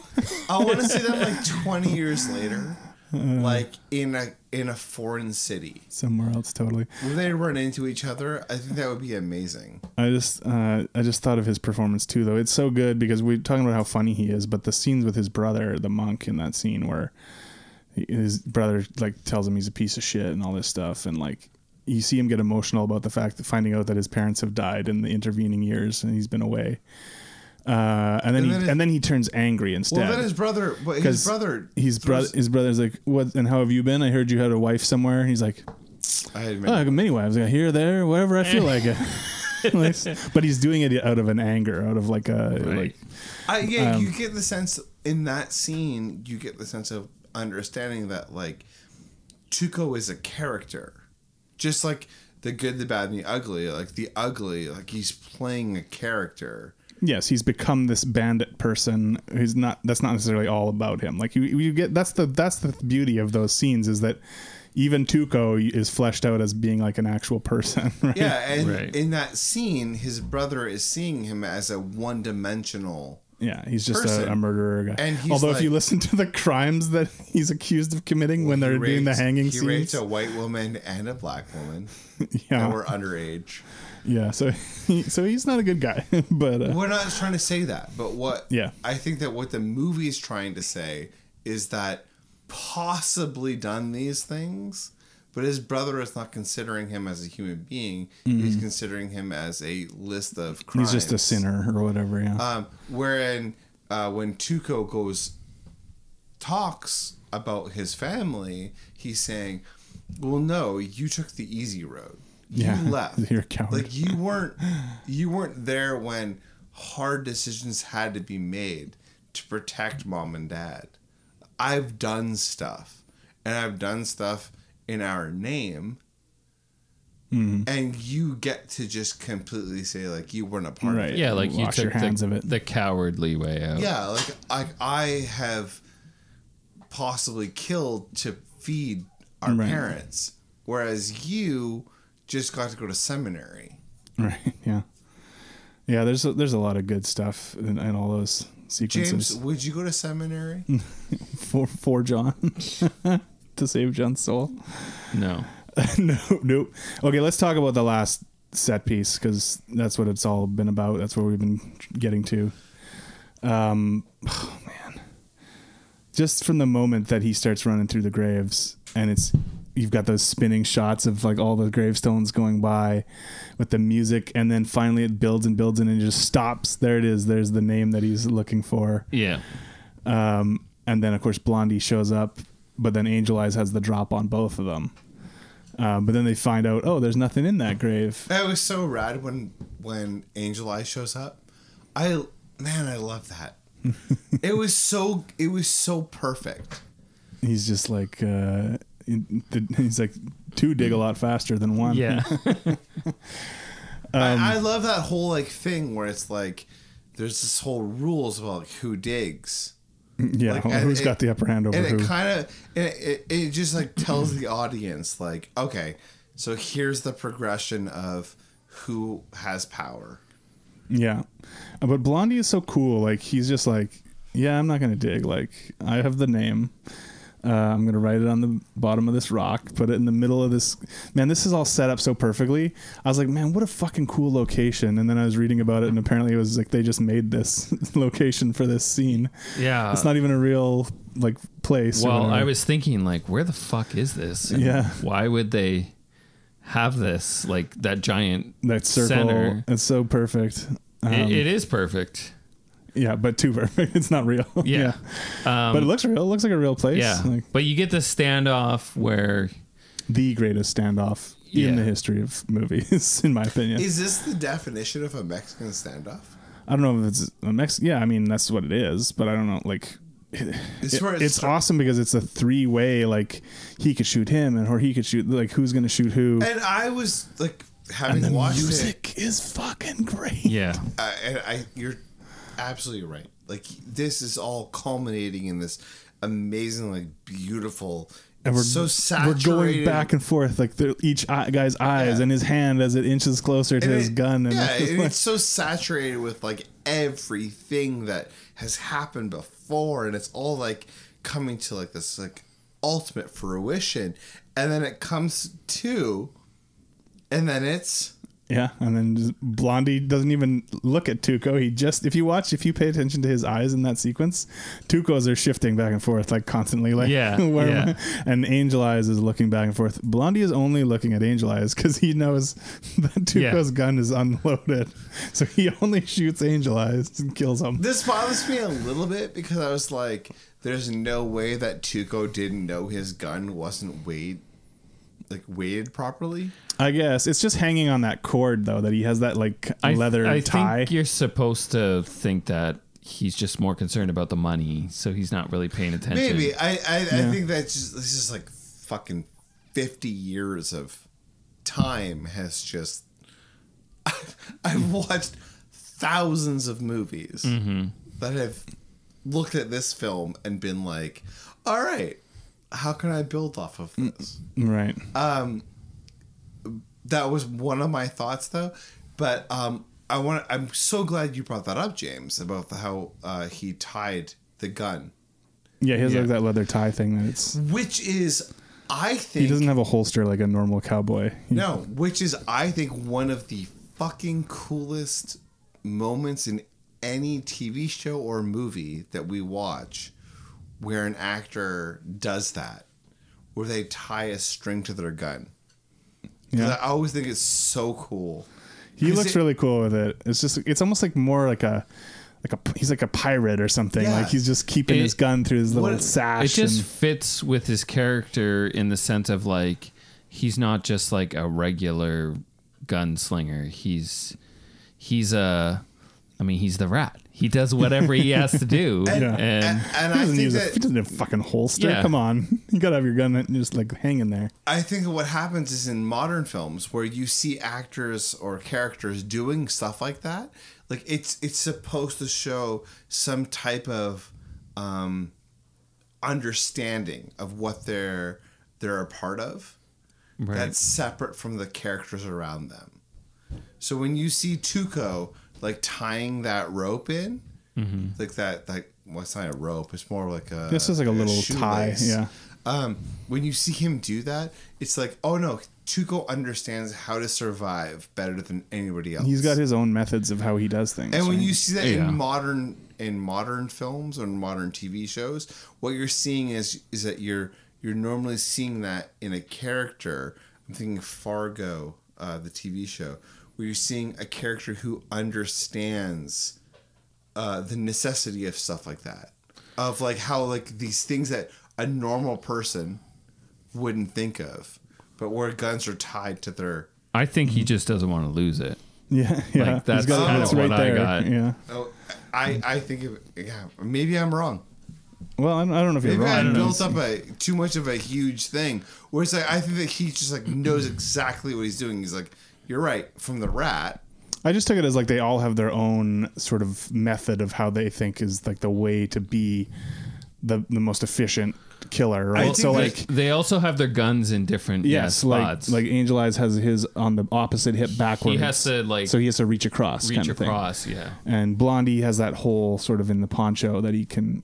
I want to see them like <laughs> 20 years later, like in a in a foreign city Somewhere else, totally. where they run into each other. I think that would be amazing. I just uh, I just thought of his performance too, though. It's so good because we're talking about how funny he is, but the scenes with his brother, the monk, in that scene where his brother like tells him he's a piece of shit and all this stuff, and like you see him get emotional about the fact that finding out that his parents have died in the intervening years and he's been away. Uh, and then And he then it- and then he turns angry instead. Well, then his brother, his brother, His brother, his brother's like, "What? And how have you been? I heard you had a wife somewhere." And he's like, I had Oh, I got many wives. Got here, there, wherever I feel like it. <laughs> <laughs> But he's doing it out of an anger, out of like a like I, yeah, Um, you get the sense in that scene. You get the sense of understanding that like Tuco is a character, just like the good, the bad, and the ugly. Like the ugly, like he's playing a character. Yes, he's become this bandit person who's not. That's not necessarily all about him. Like you, you get that's the that's the beauty of those scenes is that even Tuco is fleshed out as being like an actual person. <laughs> Right? Yeah, and Right. in that scene, his brother is seeing him as a one-dimensional. Yeah, he's just a, a murderer guy. And he's Although if you listen to the crimes that he's accused of committing when they're He doing the hanging He raped scenes, a white woman and a black woman <laughs> yeah, that were underage. Yeah. So, <laughs> he, so he's not a good guy, <laughs> but uh, We're not trying to say that, but what Yeah. I think that what the movie is trying to say is that possibly done these things, but his brother is not considering him as a human being. He's considering him as a list of crimes. Mm-hmm. he's just a sinner or whatever. Yeah. Um, wherein uh, when Tuco goes talks about his family, he's saying, "Well, no, you took the easy road. You Yeah, <laughs> left. you're a coward." Like you weren't, you weren't there when hard decisions had to be made to protect mom and dad. I've done stuff, and I've done stuff in our name." Mm-hmm. And you get to just completely say like you weren't a part Right. of it. Yeah, like you Wash took your hands the, of it. the cowardly way out. Yeah, like I I have possibly killed to feed our Right. parents, whereas you just got to go to seminary. Right. <laughs> Yeah. Yeah. There's a, there's a lot of good stuff in, in all those sequences. James, would you go to seminary? <laughs> for for John <laughs> to save John's soul. No. no, nope. Okay, let's talk about the last set piece because that's what it's all been about. That's where we've been getting to. Um, <sighs> oh man, just from the moment that he starts running through the graves, and it's you've got those spinning shots of like all the gravestones going by with the music, and then finally it builds and builds and it just stops. There it is. There's the name that he's looking for. Yeah. Um, and then of course Blondie shows up, but then Angel Eyes has the drop on both of them. Um, but then they find out, oh, there's nothing in that grave. That was so rad when when Angel eyes shows up. I man, I love that. <laughs> it was so it was so perfect. He's just like, uh, <laughs> he's like two dig a lot faster than one. Yeah. <laughs> I, um, I love that whole like thing where it's like there's this whole rules about like who digs. yeah. Like, who's it- got the upper hand over who? and who? it kind of it, it, it just like tells the audience like okay so here's the progression of who has power Yeah. But Blondie is so cool. Like he's just like, yeah, I'm not gonna dig. Like I have the name. Uh, I'm gonna write it on the bottom of this rock. Put it in the middle of this. Man, this is all set up so perfectly. I was like, man, what a fucking cool location. And then I was reading about it, and apparently it was like they just made this <laughs> location for this scene. Yeah. It's not even a real like place. Well. I was thinking like, where the fuck is this? And Yeah. Why would they have this like that giant that circle. center? It's so perfect. Um, it, it is perfect. Yeah, but too perfect. <laughs> It's not real. <laughs> Yeah. Um, but it looks real. It looks like a real place. yeah. Like, but you get the standoff where the greatest standoff Yeah. in the history of movies, <laughs> in my opinion. is this the definition of a mexican standoff I don't know if it's a Mex. Yeah, I mean that's what it is, but I don't know. Like, It's it- it's, it's start- awesome because it's a three way. Like, he could shoot him, and or he could shoot. Like, who's gonna shoot who? and i was like And having the watched it music is fucking great. yeah. uh, and I, you're absolutely right. Like this is all culminating in this amazingly like beautiful, And we're so saturated. we're going back and forth like each eye, guy's eyes Yeah. and his hand as it inches closer to And his it- gun. And yeah, <laughs> it's and like- it's so saturated with like everything that has happened before, and it's all like coming to like this like ultimate fruition, and then it comes to, and then it's Yeah, and then Blondie doesn't even look at Tuco. He just, if you watch, if you pay attention to his eyes in that sequence, Tuco's are shifting back and forth like constantly, like Yeah, <laughs> where- yeah. <laughs> And Angel Eyes is looking back and forth. Blondie is only looking at Angel Eyes because he knows <laughs> that Tuco's gun is unloaded, so he only shoots Angel Eyes and kills him. This bothers me a little bit because I was like, there's no way that Tuco didn't know his gun wasn't weighed, like weighted properly. I guess it's just hanging on that cord though that he has that like I, leather I tie. think you're supposed to think that he's just more concerned about the money, so he's not really paying attention. Maybe I I, I think that's just this is like fucking fifty years of time has just. <laughs> I've watched thousands of movies mm-hmm. that have looked at this film and been like, "All right, how can I build off of this?" right. Um, that was one of my thoughts though but um i want i'm so glad you brought that up james about the, how uh, he tied the gun yeah, he has yeah. like that leather tie thing that it's. which is i think He doesn't have a holster like a normal cowboy. No which is i think one of the fucking coolest moments in any tv show or movie that we watch where an actor does that where they tie a string to their gun. Yeah. i always think it's so cool He looks it- really cool with it. It's just it's almost like more like a like a he's like a pirate or something. Yeah. Like he's just keeping It- his gun through his little What- sash. it just and- fits with his character in the sense of like he's not just like a regular gunslinger. He's he's a I mean he's the rat. He does whatever he has to do. <laughs> Yeah. and, and, and he i doesn't think use a, he doesn't have a fucking holster. Yeah. Come on, <laughs> you gotta have your gun just like hanging there. I think what happens is in modern films where you see actors or characters doing stuff like that, like it's it's supposed to show some type of um, understanding of what they're they're a part of Right. that's separate from the characters around them. So when you see Tuco like tying that rope in, like that like well, it's not a rope, it's more like a This is like a little tie, yeah. Um, when you see him do that, it's like, oh no, Tuco understands how to survive better than anybody else. He's got his own methods of how he does things. And when right? you see that Yeah. in modern in modern films or modern TV shows, what you're seeing is is that you're you're normally seeing that in a character. I'm thinking Fargo, uh, the TV show, where you're seeing a character who understands uh, the necessity of stuff like that, of like how like these things that a normal person wouldn't think of, but where guns are tied to their I think he just doesn't want to lose it. yeah, yeah, Like, that's He's got- kind it's of right what I got. Yeah, Oh, I I think of yeah. Maybe I'm wrong. Well, I don't, I don't know if you're Maybe wrong. I I don't know. built up a too much of a huge thing. Where it's like I think that he just like knows exactly what he's doing. He's like, "You're right." From the rat, I just took it as like they all have their own sort of method of how they think is like the way to be the the most efficient killer, right? think so that- like They also have their guns in different yeah, yes, like spots. like Angel Eyes has his on the opposite hip backwards. he has to like so he has to reach across, reach kind of thing. across. Yeah. And Blondie has that hole sort of in the poncho that he can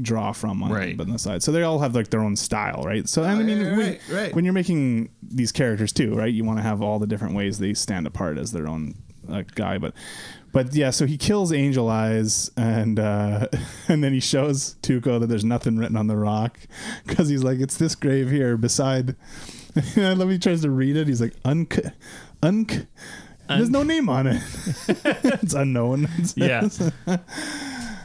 draw from on Right. but on the side. So they all have like their own style, right? So I mean, yeah, when, right, right. when you're making these characters too, right? You want to have all the different ways they stand apart as their own uh, guy, but but yeah, so he kills Angel Eyes, and uh, <laughs> and then he shows Tuco that there's nothing written on the rock because he's like, it's this grave here beside. <laughs> And I love he tries to read it. He's like, unk, unk. There's no name on it. <laughs> it's unknown. Yeah.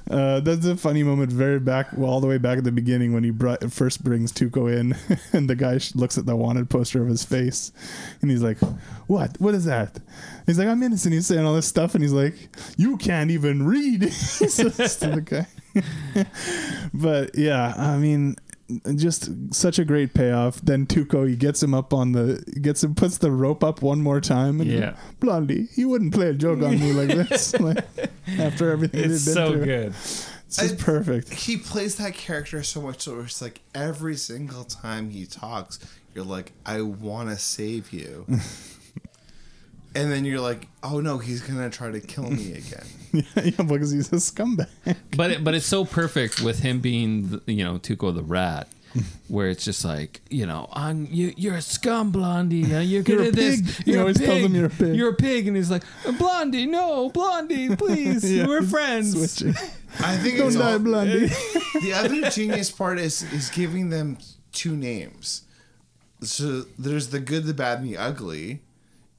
Uh, that's a funny moment, very back, well, all the way back at the beginning when he brought, first brings Tuco in, <laughs> and the guy looks at the wanted poster of his face, and he's like, "What? What is that?" He's like, "I'm innocent." He's saying all this stuff, and he's like, "You can't even read." <laughs> the guy. <laughs> but yeah, I mean, just such a great payoff. Then Tuco, he gets him up on the, gets him, puts the rope up one more time. And Yeah. Blondie, you wouldn't play a joke on me like this. <laughs> like, after everything It's they've been so through. good. It's just I- perfect. he plays that character so much so it's like every single time he talks, you're like, "I want to save you," <laughs> and then you're like, "Oh no, he's gonna try to kill me <laughs> again." yeah, because he's a scumbag. But it, but it's so perfect with him being the- you know Tuco the rat, <laughs> where it's just like you know I'm you you're a scum blondie you're good You're a at this pig. He you're always a pig tells him you're a pig. you're a pig and he's like blondie no blondie please <laughs> Yeah, we're he's friends switching. I think Don't it's die, all, Blondie. the other genius part is is giving them two names. So there's the good, the bad, and the ugly,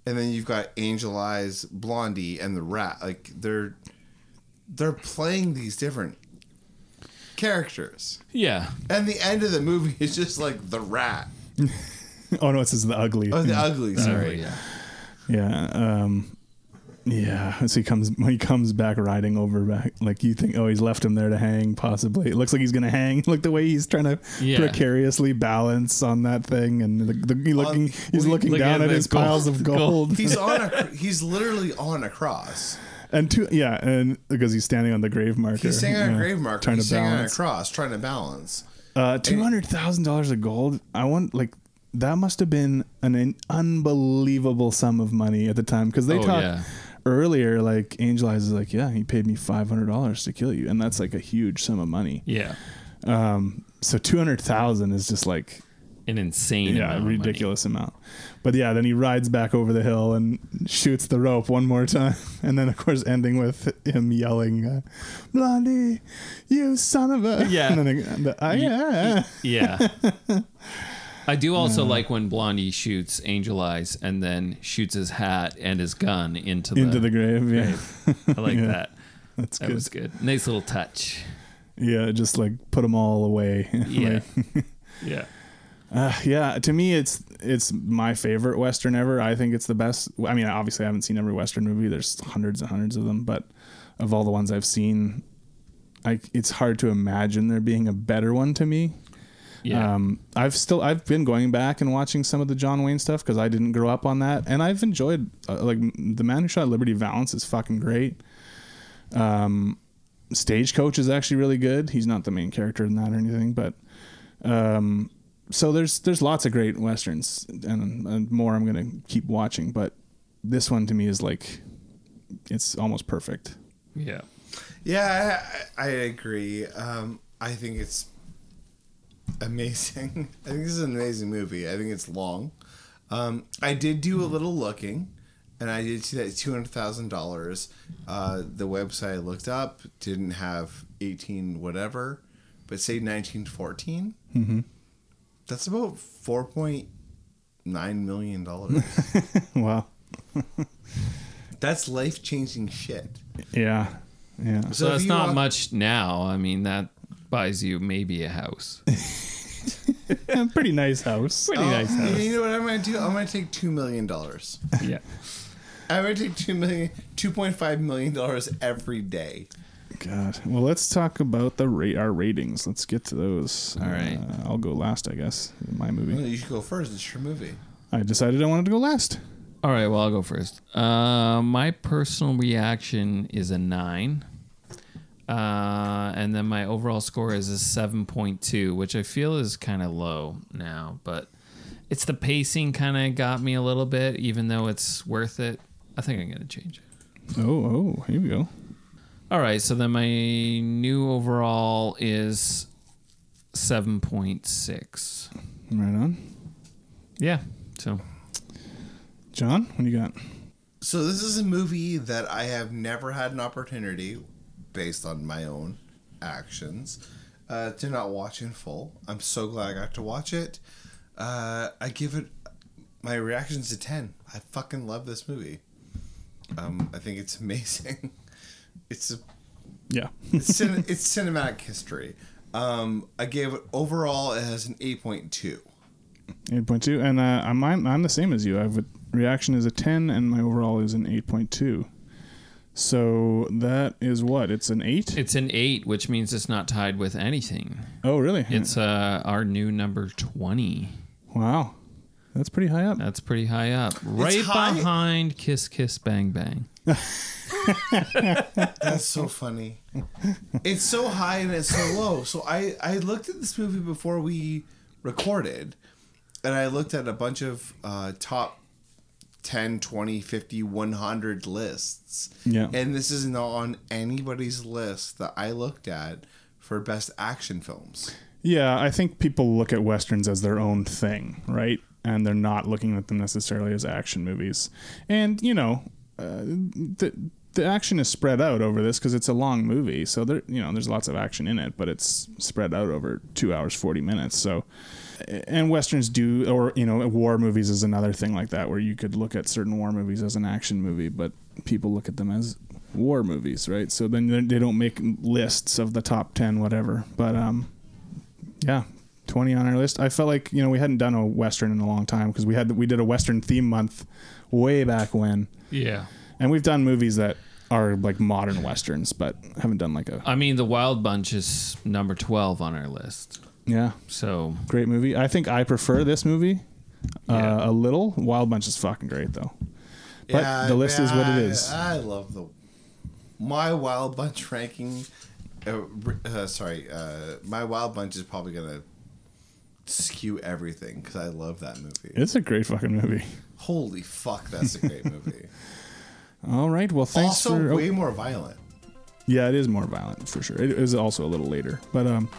and then you've got Angel Eyes, Blondie, and the Rat. Like they're they're playing these different characters, yeah and the end of the movie is just like the Rat. <laughs> oh no, it says the ugly. Oh, the ugly. Sorry. yeah Yeah. Um, yeah. So he comes when he comes back riding over back, like you think, oh, he's left him there to hang. Possibly, it looks like he's gonna hang. <laughs> Like the way he's trying to Yeah. precariously balance on that thing, and the, the, he looking, he's looking look down at at his gold- piles of <laughs> gold. gold. He's <laughs> on a. He's literally on a cross. and two, yeah, and because he's standing on the grave marker. He's standing on yeah, a grave marker. trying He's to balance on a cross, trying to balance. Uh, two hundred thousand dollars of gold. I want like that must have been an, an unbelievable sum of money at the time because they Oh, talked yeah. Earlier. Like Angel Eyes is like, yeah, he paid me five hundred dollars to kill you, and that's like a huge sum of money. yeah Um, so two hundred thousand is just like an insane yeah, amount of money. ridiculous amount. But yeah, then he rides back over the hill and shoots the rope one more time, <laughs> and then of course ending with him yelling, uh, "Blondie, you son of a!" Yeah. <laughs> and then the, ah, yeah. Yeah. <laughs> I do also like when Blondie shoots Angel Eyes and then shoots his hat and his gun into the, into the grave. Yeah, I like <laughs> Yeah. that. that's That good. was good. Nice little touch. Yeah, just like put them all away. <laughs> Yeah. <laughs> Yeah. uh, yeah. To me, it's it's my favorite western ever. I think it's the best. I mean, obviously, I haven't seen every western movie. There's hundreds and hundreds of them, but of all the ones I've seen, I it's hard to imagine there being a better one to me. Yeah. Um, I've still I've been going back and watching some of the John Wayne stuff because I didn't grow up on that, and I've enjoyed uh, like the Man Who Shot Liberty Valance is fucking great. Um, Stagecoach is actually really good. He's not the main character in that or anything, but um, so there's there's lots of great westerns and, and more I'm gonna keep watching, but this one to me is like it's almost perfect. yeah. Yeah, I, I agree. Um, I think it's amazing. <laughs> I think this is an amazing movie. I think it's long. Um, I did do a little looking, and I did see that two hundred thousand dollars. Uh, the website I looked up didn't have eighteen whatever, but say nineteen fourteen. Mm-hmm. That's about four point nine million dollars. <laughs> wow. <laughs> That's life changing shit. Yeah. Yeah. So, if that's not walk- much now. I mean, that buys you maybe a house. <laughs> Pretty nice house. Pretty Oh, nice house. You know what I'm gonna do? I'm gonna take two million dollars. Yeah. <laughs> I'm gonna take two million, two point five million dollars every day. God. Well, let's talk about the rate our ratings. Let's get to those. All right. Uh, I'll go last, I guess. in My Well, movie. you should go first. It's your movie. I decided I wanted to go last. All right, well, I'll go first. Uh, my personal reaction is a nine. Uh, and then my overall score is a 7.2, which I feel is kind of low now, but it's the pacing kind of got me a little bit, even though it's worth it. I think I'm going to change it. Oh, oh, here we go. All right, so then my new overall is 7.6. Right on. Yeah, so John, what do you got? So this is a movie that I have never had an opportunity, based on my own actions, uh, to not watch in full. I'm so glad I got to watch it. Uh, I give it my reactions a ten. I fucking love this movie. Um, I think it's <laughs> amazing. It's a Yeah. it's, cin- <laughs> it's cinematic history. Um, I gave it overall. It has an eight point two. 8.2. And uh, I'm, I'm, I'm the same as you. I have a reaction is a 10, and my overall is an 8.2. So that is what? It's an 8? it's an 8, which means it's not tied with anything. oh, really? It's uh, our new number 20. Wow. That's pretty high up. That's pretty high up. Right high- behind Kiss Kiss Bang Bang. <laughs> That's so funny. It's so high and it's so low. So I I looked at this movie before we recorded, and I looked at a bunch of uh, top 10, 20, 50, 100 lists. Yeah. And this is not on anybody's list that I looked at for best action films. Yeah, I think people look at westerns as their own thing, right? And they're not looking at them necessarily as action movies. And you know, uh, the the action is spread out over this because it's a long movie, so there you know there's lots of action in it, but it's spread out over two hours forty minutes. So, and westerns do, or you know, war movies is another thing like that where you could look at certain war movies as an action movie, but people look at them as war movies, right? So then they- don't make lists of the top ten, whatever. But um, yeah, 20 on our list. I felt like, you know, we hadn't done a western in a long time because we had we did a western theme month way back when. Yeah. And we've done movies that are like modern westerns but haven't done like a I mean, The Wild Bunch is number 12 on our list. Yeah, So, great movie. I think I prefer this movie Yeah. uh, a little. Wild Bunch is fucking great though. But the list is what it is. I- I love the my Wild Bunch ranking. Uh, uh, sorry, uh, my Wild Bunch is probably gonna skew everything because I love that movie. It's a great fucking movie. Holy fuck, that's a great movie. <laughs> All right. Well, thanks also, for oh, way more violent. Yeah, it is more violent for sure. It is also a little later, but um,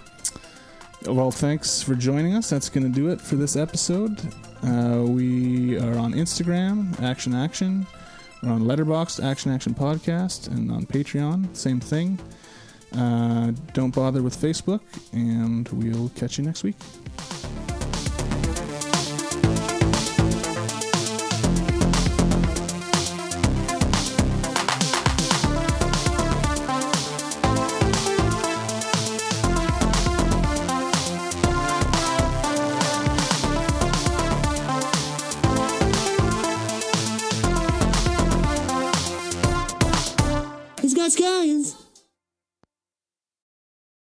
well, thanks for joining us. That's going to do it for this episode. Uh, we are on Instagram, Action Action. We're on Letterboxd, Action Action Podcast, and on Patreon, same thing. Uh, don't bother with Facebook, and we'll catch you next week.